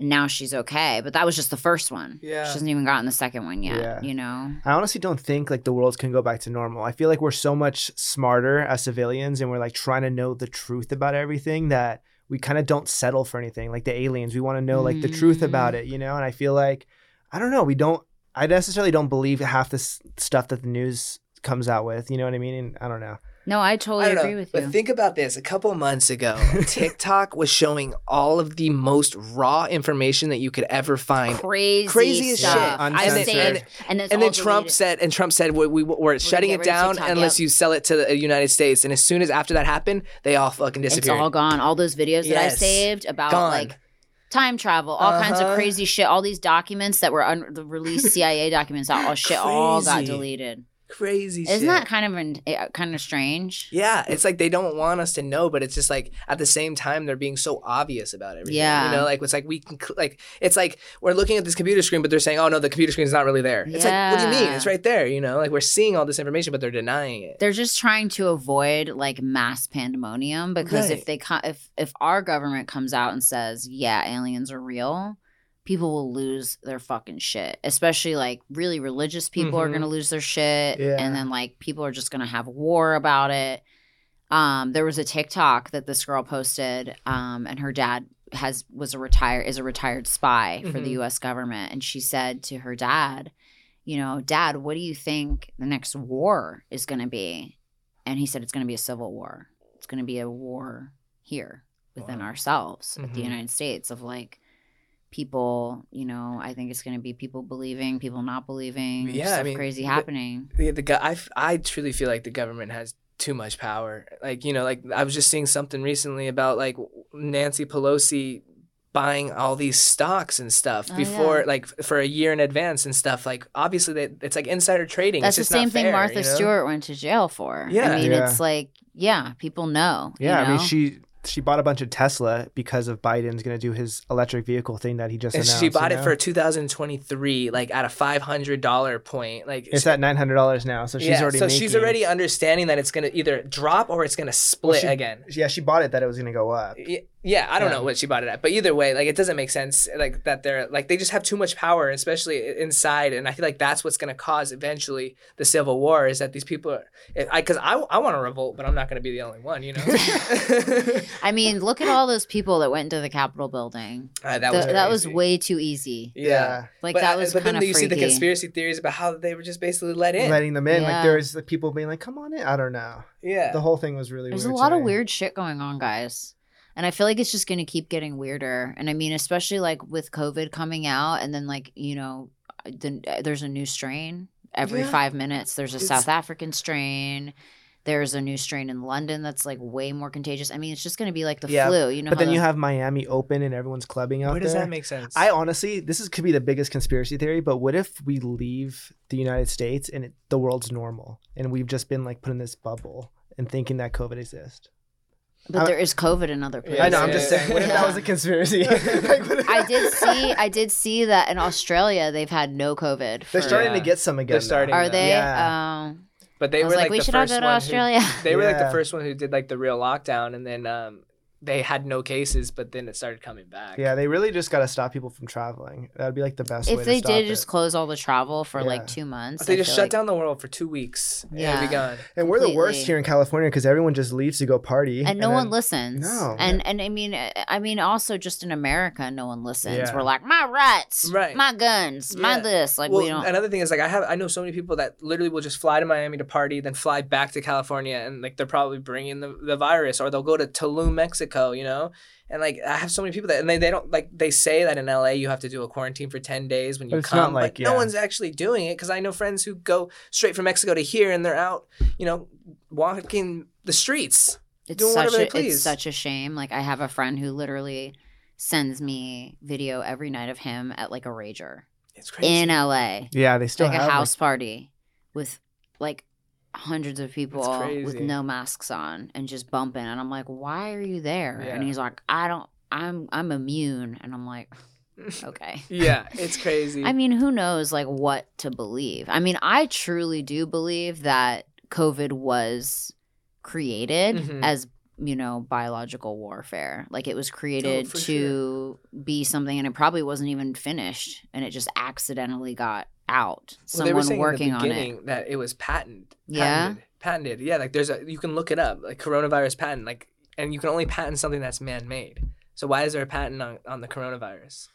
And now she's okay, but that was just the first one. Yeah. she hasn't even gotten the second one yet. Yeah. You know. I honestly don't think like the world can go back to normal. I feel like we're so much smarter as civilians and we're like trying to know the truth about everything that we kind of don't settle for anything. Like the aliens, we want to know like the truth about Mm. it, you know? And I feel like I don't know, we don't I necessarily don't believe half this stuff that the news comes out with, you know what I mean? And I don't know. No, I totally I agree know, with you. but think about this. A couple months ago, TikTok was showing all of the most raw information that you could ever find. crazy, Crazy as shit. Uncensored. saved, and then, it's and all then Trump deleted. said, and Trump said, we, we, we're shutting it down TikTok, unless yep. you sell it to the United States. And as soon as after that happened, they all fucking disappeared. it's all gone. All those videos that I saved about Gone. like time travel, all kinds of Uh-huh. crazy shit. All these documents that were un- the released CIA documents, all, all shit, all got deleted. Crazy Isn't shit. that kind of an, uh, kind of strange? Yeah, it's like they don't want us to know, but it's just like at the same time they're being so obvious about everything. Yeah. you know, like it's like we can like it's like we're looking at this computer screen, but they're saying, "Oh no, the computer screen is not really there." It's like, what do you mean? It's right there. You know, like we're seeing all this information, but they're denying it. They're just trying to avoid like mass pandemonium because Right. if they co- if if our government comes out and says, "Yeah, aliens are real," people will lose their fucking shit. Especially like really religious people are Mhm. going to lose their shit Yeah. and then like people are just going to have war about it. Um there was a TikTok that this girl posted um and her dad has was a retire is a retired spy for the Mhm. US government and she said to her dad, you know, dad, what do you think the next war is going to be? And he said it's going to be a civil war. It's going to be a war here within Wow. ourselves with the Mhm. United States of like people, you know, I think it's going to be people believing, people not believing, Yeah, I mean, crazy the- happening. the, the guy, I truly feel like the government has too much power. Like, you know, like I was just seeing something recently about like Nancy Pelosi buying all these stocks and stuff Oh, before yeah. like for a year in advance and stuff. Like obviously they, it's like insider trading. That's the it's just not same thing fair, Martha you know? Stewart went to jail for. Yeah. I mean, Yeah. it's like, yeah, people know. you Yeah, I mean she she bought a bunch of Tesla because of Biden's going to do his electric vehicle thing that he just And announced. she bought you it know? for 2023, like at a five hundred dollar point. Like It's at nine hundred dollars now, so she's yeah, already. so she's already understanding that it's gonna either drop or it's gonna split she- again. Yeah, she bought it that it was going to go up. Yeah, I don't Yeah. know what she bought it at, but either way, like it doesn't make sense. Like that they're like they just have too much power, especially inside, and I feel like that's what's gonna cause eventually the civil war. Is that these people are, I because I, I want to revolt, but I'm not gonna be the only one, you know. I mean, look at all those people that went into the Capitol building. Uh, that Th- was that was way too easy. yeah. Like but, that was but then you freaky. see the conspiracy theories about how they were just basically let in. letting them in. Yeah. Like there's the people being like, "Come on in." I don't know. yeah, The whole thing was really. There's a lot to of weird shit going on, guys. And I feel like it's just going to keep getting weirder. And I mean, especially like with COVID coming out, and then like, you know, uh, the, uh, there's a new strain every Yeah. five minutes. There's a It's- South African strain. There's a new strain in London that's like way more contagious. I mean, it's just going to be like the Yeah, flu. You know, But how then you have Miami open and everyone's clubbing out where does there. that make sense? I honestly, this is could be the biggest conspiracy theory, but what if we leave the United States and it, the world's normal, and we've just been like put in this bubble and thinking that COVID exists? But there is COVID in other places. I know. I'm just saying. What if that was a conspiracy? Like, I did see. I did see that in Australia they've had no COVID. They're for- starting to get some again. They're starting Are to. they? Yeah. Um, But they I was were like, like, we the should all go to one who- Australia. they were like the first one who did like the real lockdown, and then um, they had no cases, but then it started coming back. Yeah, they really just got to stop people from traveling. That'd be like the best way if to they stop did it. just close all the travel for Yeah. like two months, They I just shut like- down the world for two weeks. Yeah, Yeah. and be gone. and we're the worst here in California because everyone just leaves to go party, and no one listens. No. and and I mean, uh, I mean, also just in America, no one listens. Yeah. We're like my rights, Right. my guns, my this. Like well, we don't. another thing is like I have I know so many people that literally will just fly to Miami to party, then fly back to California, and like they're probably bringing the, the virus, or they'll go to Tulum, Mexico, you know. And like I have so many people that, and they, they don't like they say that in LA you have to do a quarantine for ten days when you But it's not come, like- but no one's actually doing it because I know friends who go straight from Mexico to here and they're out, you know, walking the streets. it's doing such whatever they a it's such a shame. Like I have a friend who literally sends me video every night of him at like a rager It's crazy. in LA. Yeah, they still like have a house party with like hundreds of people with no masks on and just bumping and I'm like, "Why are you there?" And he's like, "I don't I'm I'm immune." And I'm like, "Okay." yeah, it's crazy. I mean, who knows like what to believe. I mean, I truly do believe that COVID was created Mhm. as you know biological warfare like it was created Oh, to be something and it probably wasn't even finished and it just accidentally got out well, they were someone saying working on it that it was patent. Yeah? Patented. Patented. Yeah, like there's a you can look it up, like coronavirus patent, like and you can only patent something that's man made. So why is there a patent on, on the coronavirus?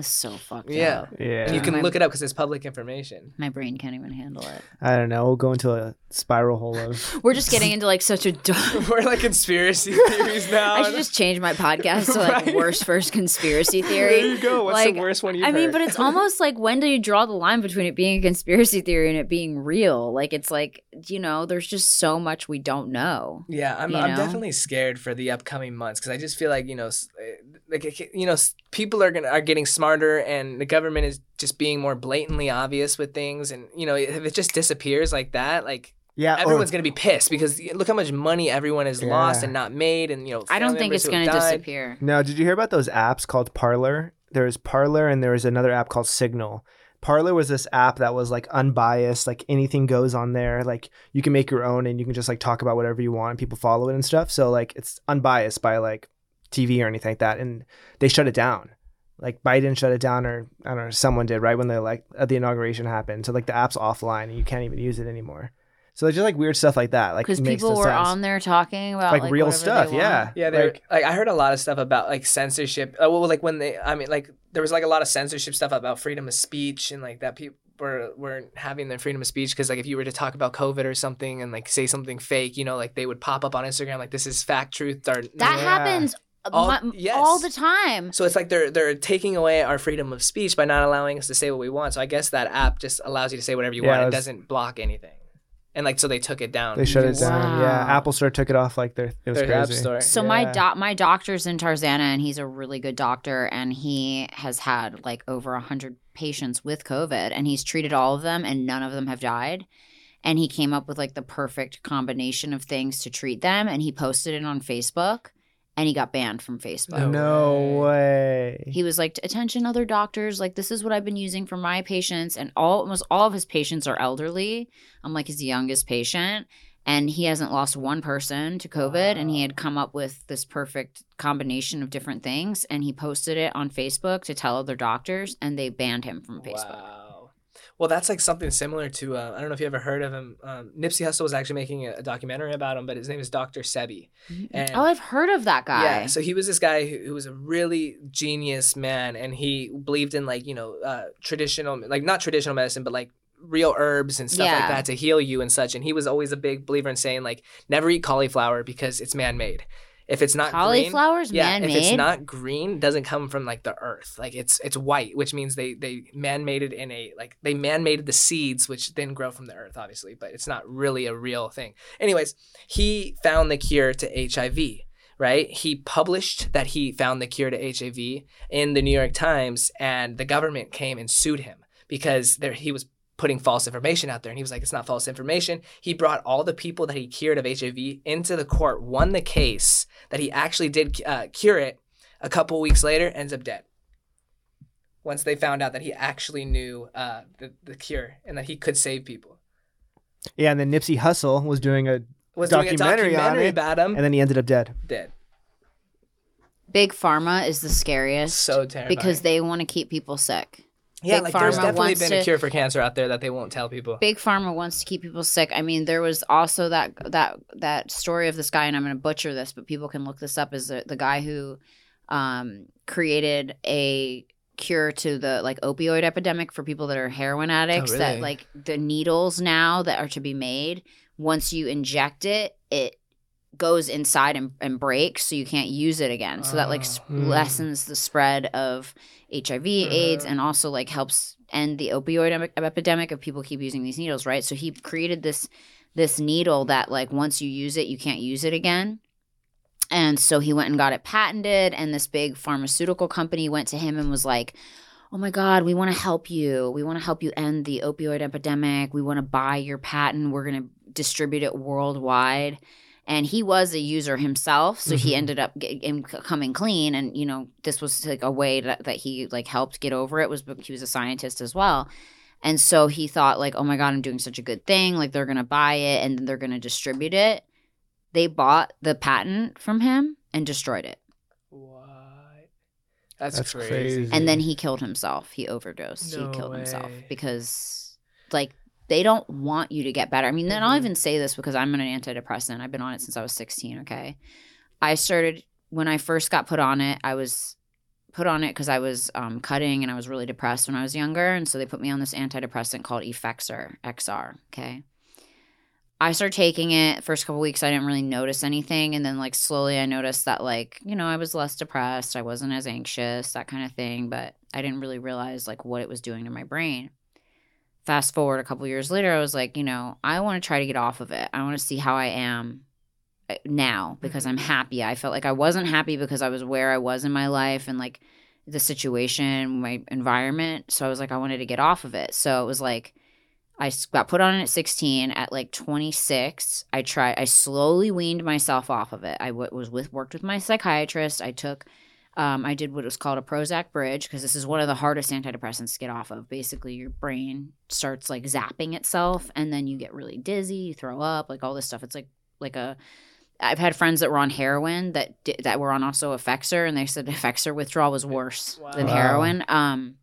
It's so fucked Yeah. up. Yeah. And you can My- look it up because it's public information. My brain can't even handle it. I don't know. We'll go into a spiral hole of. We're just getting into like such a dark. We're like conspiracy theories now. I should just change my podcast to like Right? worst first conspiracy theory. There you go. What's Like, the worst one you I mean, but it's almost like when do you draw the line between it being a conspiracy theory and it being real? Like it's like you know, there's just so much we don't know. Yeah, I'm, you I'm know? definitely scared for the upcoming months because I just feel like you know, s- eh, like it- you know, s- people are gonna are getting smarter, and the government is just being more blatantly obvious with things, and you know, if it just disappears like that, like Yeah. or- everyone's gonna be pissed because look how much money everyone has lost and not made, and you know, I don't think it's going to died. disappear. Now, did you hear about those apps called Parler? There was Parler and there was another app called Signal. Parler was this app that was like unbiased, like anything goes on there. Like you can make your own and you can just like talk about whatever you want and people follow it and stuff. So like it's unbiased by like TV or anything like that. And they shut it down. Like Biden shut it down or I don't know, someone did right when the like uh, the inauguration happened. So like the app's offline and you can't even use it anymore. So there's just like weird stuff like that. Like Because it makes people no were sense. on there talking about like, like, real whatever they stuff. Yeah. Yeah, they're Like, like, I heard a lot of stuff about like censorship. Uh, well, like when they, I mean, like there was like a lot of censorship stuff about freedom of speech and like that people were weren't having their freedom of speech because like if you were to talk about COVID or something and like say something fake, you know, like they would pop up on Instagram like this is fact, truth, or That Yeah. happens All- mu- yes. all the time. So it's like they're they're taking away our freedom of speech by not allowing us to say what we want. So I guess that app just allows you to say whatever you Yeah, want. it It doesn't block anything. And like so they took it down. they shut it because down. Yeah. Apple Store took it off like their it was Their crazy. app store. So my Yeah. doc, my doctor's in Tarzana, and he's a really good doctor, and he has had like over a hundred patients with COVID, and he's treated all of them, and none of them have died. And he came up with like the perfect combination of things to treat them, and he posted it on Facebook, and he got banned from Facebook. No No way. He was like, "Attention, other doctors! Like this is what I've been using for my patients, and all almost all of his patients are elderly. I'm like his youngest patient, and he hasn't lost one person to COVID. And he had come up with this perfect combination of different things, and he posted it on Facebook to tell other doctors, and they banned him from Facebook. Wow. Well, that's like something similar to uh, I don't know if you ever heard of him. Um, Nipsey Hussle was actually making a, a documentary about him, but his name is Dr. Sebi. And oh, I've heard of that guy. Yeah, so he was this guy who, who was a really genius man, and he believed in like you know uh, traditional, like not traditional medicine, but like real herbs and stuff Yeah. like that to heal you and such. And he was always a big believer in saying like never eat cauliflower because it's man made. If it's not green, yeah, man-made. if it's not green, doesn't come from like the earth. Like it's it's white, which means they they man made it in a like they man made the seeds, which then grow from the earth, obviously, but it's not really a real thing. Anyways, he found the cure to HIV. Right? He published that he found the cure to HIV in the New York Times, and the government came and sued him because there he was putting false information out there. And he was like, it's not false information. He brought all the people that he cured of HIV into the court, won the case that he actually did uh, cure it. A couple weeks later, ends up dead. Once they found out that he actually knew uh, the, the cure and that he could save people. Yeah, and then Nipsey Hussle was doing a, Was Documentary doing a on documentary it, about him. and then he ended up dead. dead. Big pharma is the scariest So terrifying. because they want to keep people sick. Yeah, Big like there's definitely been to- a cure for cancer out there that they won't tell people. big pharma wants to keep people sick i mean there was also that that that story of this guy and i'm going to butcher this but people can look this up is the, the guy who um, created a cure to the like opioid epidemic for people that are heroin addicts that really? like the needles now that are to be made once you inject it it goes inside and, and breaks so you can't use it again so that like sp- Hmm. lessens the spread of hiv aids Uh-huh. and also like helps end the opioid ep- epidemic of people keep using these needles right so he created this this needle that like once you use it you can't use it again and so he went and got it patented and this big pharmaceutical company went to him and was like oh my God, we want to help you. We want to help you end the opioid epidemic. We want to buy your patent. We're going to distribute it worldwide. And he was a user himself, so he Mhm. ended up getting, coming clean. And you know, this was like a way that, that he like helped get over it. Was he was a scientist as well, and so he thought like, oh my god, I'm doing such a good thing. Like they're gonna buy it and then they're gonna distribute it. They bought the patent from him and destroyed it. What? That's, That's crazy. crazy. and then he killed himself. He overdosed. No he killed himself because, like, they don't want you to get better. I mean, then I'll even say this because I'm on an antidepressant. I've been on it since I was 16. Okay, I started when I first got put on it. I was put on it because I was um, cutting and I was really depressed when I was younger, and so they put me on this antidepressant called Effexor XR. Okay. I started taking it first couple weeks. I didn't really notice anything, and then like slowly, I noticed that like you know I was less depressed. I wasn't as anxious, that kind of thing. But I didn't really realize like what it was doing to my brain. Fast forward a couple years later, I was like, you know, I want to try to get off of it. I want to see how I am uh, now because I'm happy. I felt like I wasn't happy because I was where I was in my life and like the situation, my environment. So I was like, I wanted to get off of it. So it was like I got put on it at 16. At like 26, I tried. I slowly weaned myself off of it. I w- was with worked with my psychiatrist. I took. Um, I did what was called a Prozac bridge because this is one of the hardest antidepressants to get off of. Basically, your brain starts like zapping itself, and then you get really dizzy, you throw up, like all this stuff. It's like like a. I've had friends that were on heroin that di- that were on also Effexor, and they said Effexor withdrawal was worse than heroin. Um,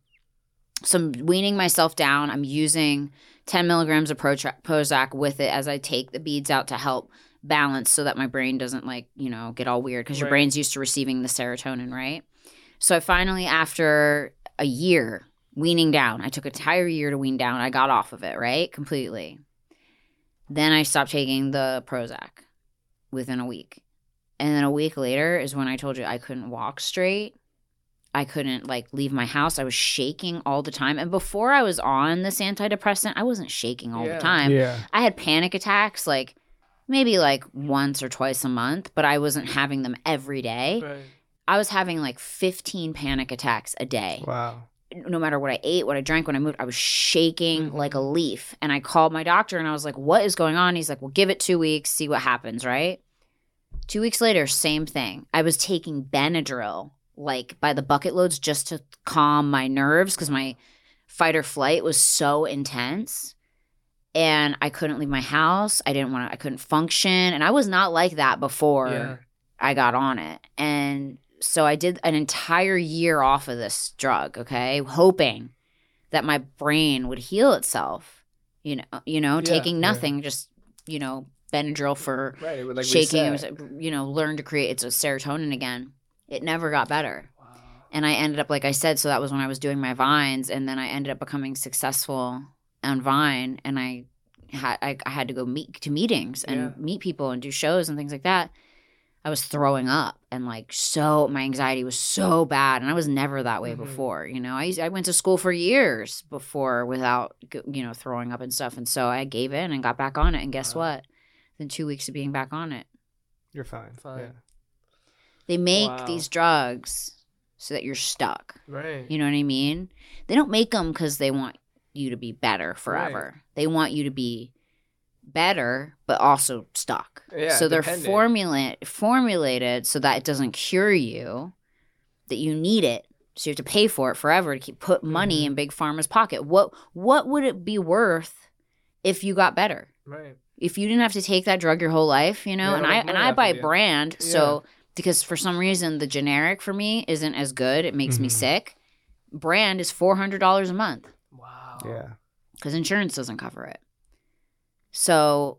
so I'm weaning myself down. I'm using 10 milligrams of Protra- Prozac with it as I take the beads out to help balance so that my brain doesn't like, you know, get all weird because your Right. brain's used to receiving the serotonin, right? So I finally, after a year weaning down, I took an entire year to wean down. I got off of it, right? Completely. Then I stopped taking the Prozac within a week. And then a week later is when I told you I couldn't walk straight. I couldn't like leave my house. I was shaking all the time. And before I was on this antidepressant, I wasn't shaking all Yeah. the time. yeah. I had panic attacks like maybe like once or twice a month, but I wasn't having them every day. Right. I was having like 15 panic attacks a day. Wow. No matter what I ate, what I drank, when I moved, I was shaking Mhm. like a leaf. And I called my doctor and I was like, What is going on? He's like, Well, give it two weeks, see what happens, right? Two weeks later, same thing. I was taking Benadryl like by the bucket loads just to calm my nerves because my fight or flight was so intense. And I couldn't leave my house. I didn't want to, I couldn't function. And I was not like that before. Yeah. I got on it. And so I did an entire year off of this drug, okay, hoping that my brain would heal itself. You know, you know, Yeah, taking yeah. nothing, just, you know, Benadryl for Right. Like shaking, it was, you know, learn to create it's a serotonin again. It never got better. Wow. And I ended up like I said, so that was when I was doing my vines and then I ended up becoming successful on Vine and I had I, I had to go meet to meetings and Yeah. meet people and do shows and things like that. I was throwing up and like so my anxiety was so bad and I was never that way Mhm. before. You know, I I went to school for years before without you know throwing up and stuff and so I gave in and got back on it and guess Wow. what? Within 2 weeks of being back on it, You're fine. Fine. Yeah. they make Wow. these drugs so that you're stuck. Right. You know what I mean? They don't make them because they want you to be better forever. They want you to be better, but also stuck. Yeah, so they're formulate formulated so that it doesn't cure you, that you need it. So you have to pay for it forever to keep put money Mhm. in big pharma's pocket. What what would it be worth if you got better? Right. if you didn't have to take that drug your whole life, you know, Yeah, and I and I buy brand, so because for some reason the generic for me isn't as good, it makes me Mhm. sick. Brand is four hundred dollars a month. Yeah. because insurance doesn't cover it. So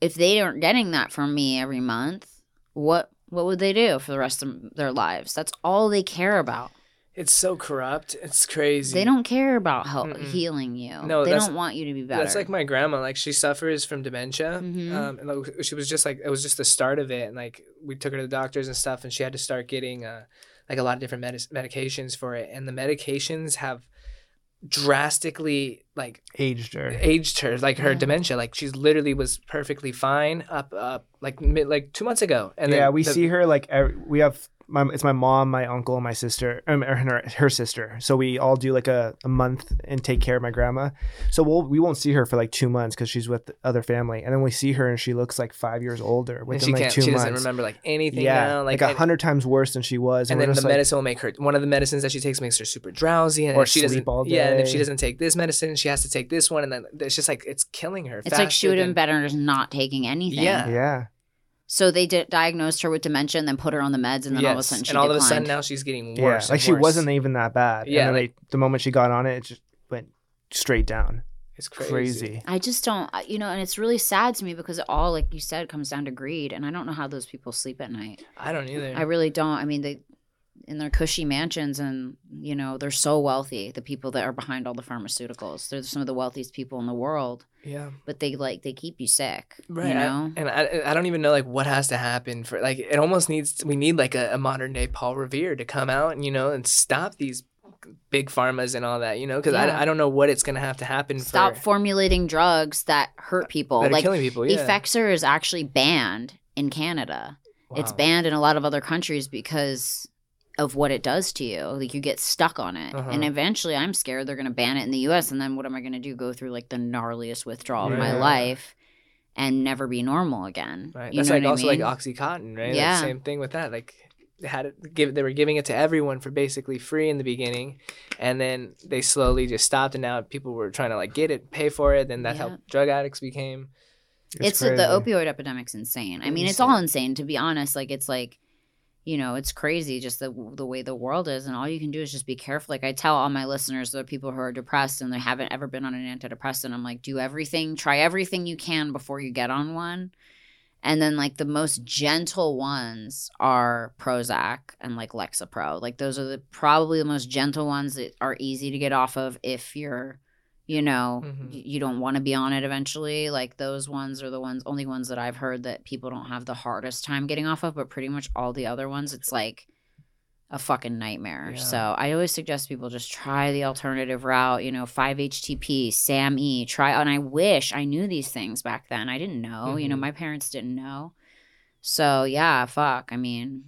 if they aren't getting that from me every month, what what would they do for the rest of their lives? That's all they care about. It's so corrupt. It's crazy. They don't care about help Mm-mm. healing you. No, they don't want you to be better. That's like my grandma. Like she suffers from dementia. Mhm. Um, and like, she was just like it was just the start of it, and like we took her to the doctors and stuff, and she had to start getting uh, like a lot of different medis medications for it, and the medications have drastically like Aged her. aged her, like her Yeah. dementia. Like she's literally was perfectly fine up up like mid, like two months ago. And yeah, we the- see her like every, we have my it's my mom, my uncle, and my sister, um, or her, her sister. So we all do like a, a month and take care of my grandma. So we'll we won't see her for like two months because she's with the other family, and then we see her and she looks like five years older And within she like can't. two She months. doesn't remember like anything yeah, now. like Like, a hundred times worse than she was. And we're then the like, medicine will make her. One of the medicines that she takes makes her super drowsy, and Or if she doesn't, sleep all yeah, and if she doesn't take this medicine, she has to take this one, and then it's just like it's killing her. It's like she faster would have been better just not taking anything. Yeah. yeah, So they di- diagnosed her with dementia and then put her on the meds, and then all of a sudden she and all of a declined. sudden now she's getting yeah. worse. Like and she worse. wasn't even that bad. Yeah, and then like- they, the moment she got on it, it just went straight down. It's crazy. Crazy. I just don't, I- you know, and it's really sad to me because it all, like you said, comes down to greed, and I don't know how those people sleep at night. I don't either. I really don't. I mean, they in their cushy mansions, and you know, they're so wealthy. The people that are behind all the pharmaceuticals, they're some of the wealthiest people in the world. yeah. But they like they keep you sick, Right. You I- and I, I don't even know like what has to happen for like it almost needs we need like a, a modern day Paul Revere to come out and you know and stop these big pharmas and all that you know because Yeah. I, I don't know what it's gonna have to happen stop for formulating drugs that hurt people. that like killing people. Yeah. Effexor is actually banned in Canada. It's banned in a lot of other countries because of what it does to you. Like you get stuck on it. Uh-huh. And eventually I'm scared they're going to ban it in the US and then what am I going to do? Go through like the gnarliest withdrawal of my life and never be normal again. Right. You That's like also I mean? like Oxycontin, right? Like, Yeah. same thing with that. Like they had it give they were giving it to everyone for basically free in the beginning and then they slowly just stopped and now people were trying to like get it, pay for it, then that's Yeah. how drug addicts became. it's the opioid epidemic's insane. I mean, it's all insane to be honest. Like it's like, you know, it's crazy just the the way the world is, and all you can do is just be careful. Like I tell all my listeners, are people who are depressed and they haven't ever been on an antidepressant. I'm like, do everything, try everything you can before you get on one. And then like the most gentle ones are Prozac and like Lexapro. Like those are the probably the most gentle ones that are easy to get off of if you're, you know, Mhm. you don't want to be on it eventually. Like those ones are the ones only ones that I've heard that people don't have the hardest time getting off of, but pretty much all the other ones it's like a fucking nightmare. Yeah. So I always suggest people just try the alternative route, you know, 5-HTP, SAMe, try and I wish I knew these things back then. I didn't know, you know, Mhm. my parents didn't know. So yeah, fuck. I mean,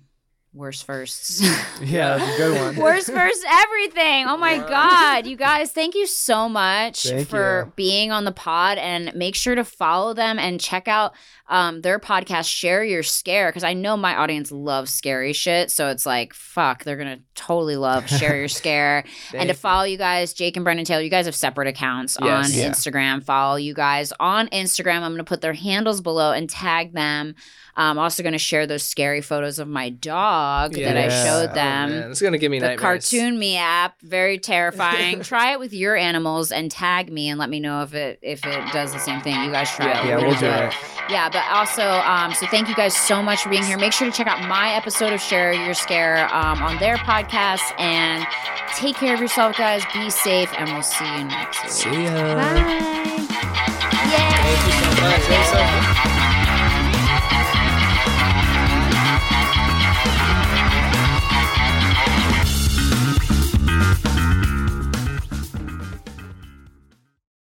worst firsts. Yeah, that's a good one. Worst first everything. Oh my Wow. God. You guys, thank you so much Thank for you. being on the pod and make sure to follow them and check out um, their podcast, Share Your Scare, because I know my audience loves scary shit. So it's like, fuck, they're going to totally love Share Your Scare. and to follow you guys, Jake and Brennan Taylor, you guys have separate accounts on Yeah. Instagram. Follow you guys on Instagram. I'm going to put their handles below and tag them. I'm also going to share those scary photos of my dog that I Yeah. showed Oh, them man, it's gonna give me the nightmares. cartoon me app very terrifying try it with your animals and tag me and let me know if it if it does the same thing you guys try Yeah, it Yeah, We're we'll do it. yeah but also um so thank you guys so much for being here make sure to check out my episode of share your scare um, on their podcast and take care of yourself guys be safe and we'll see you next week See ya. bye Thank you so much. Thanks so much.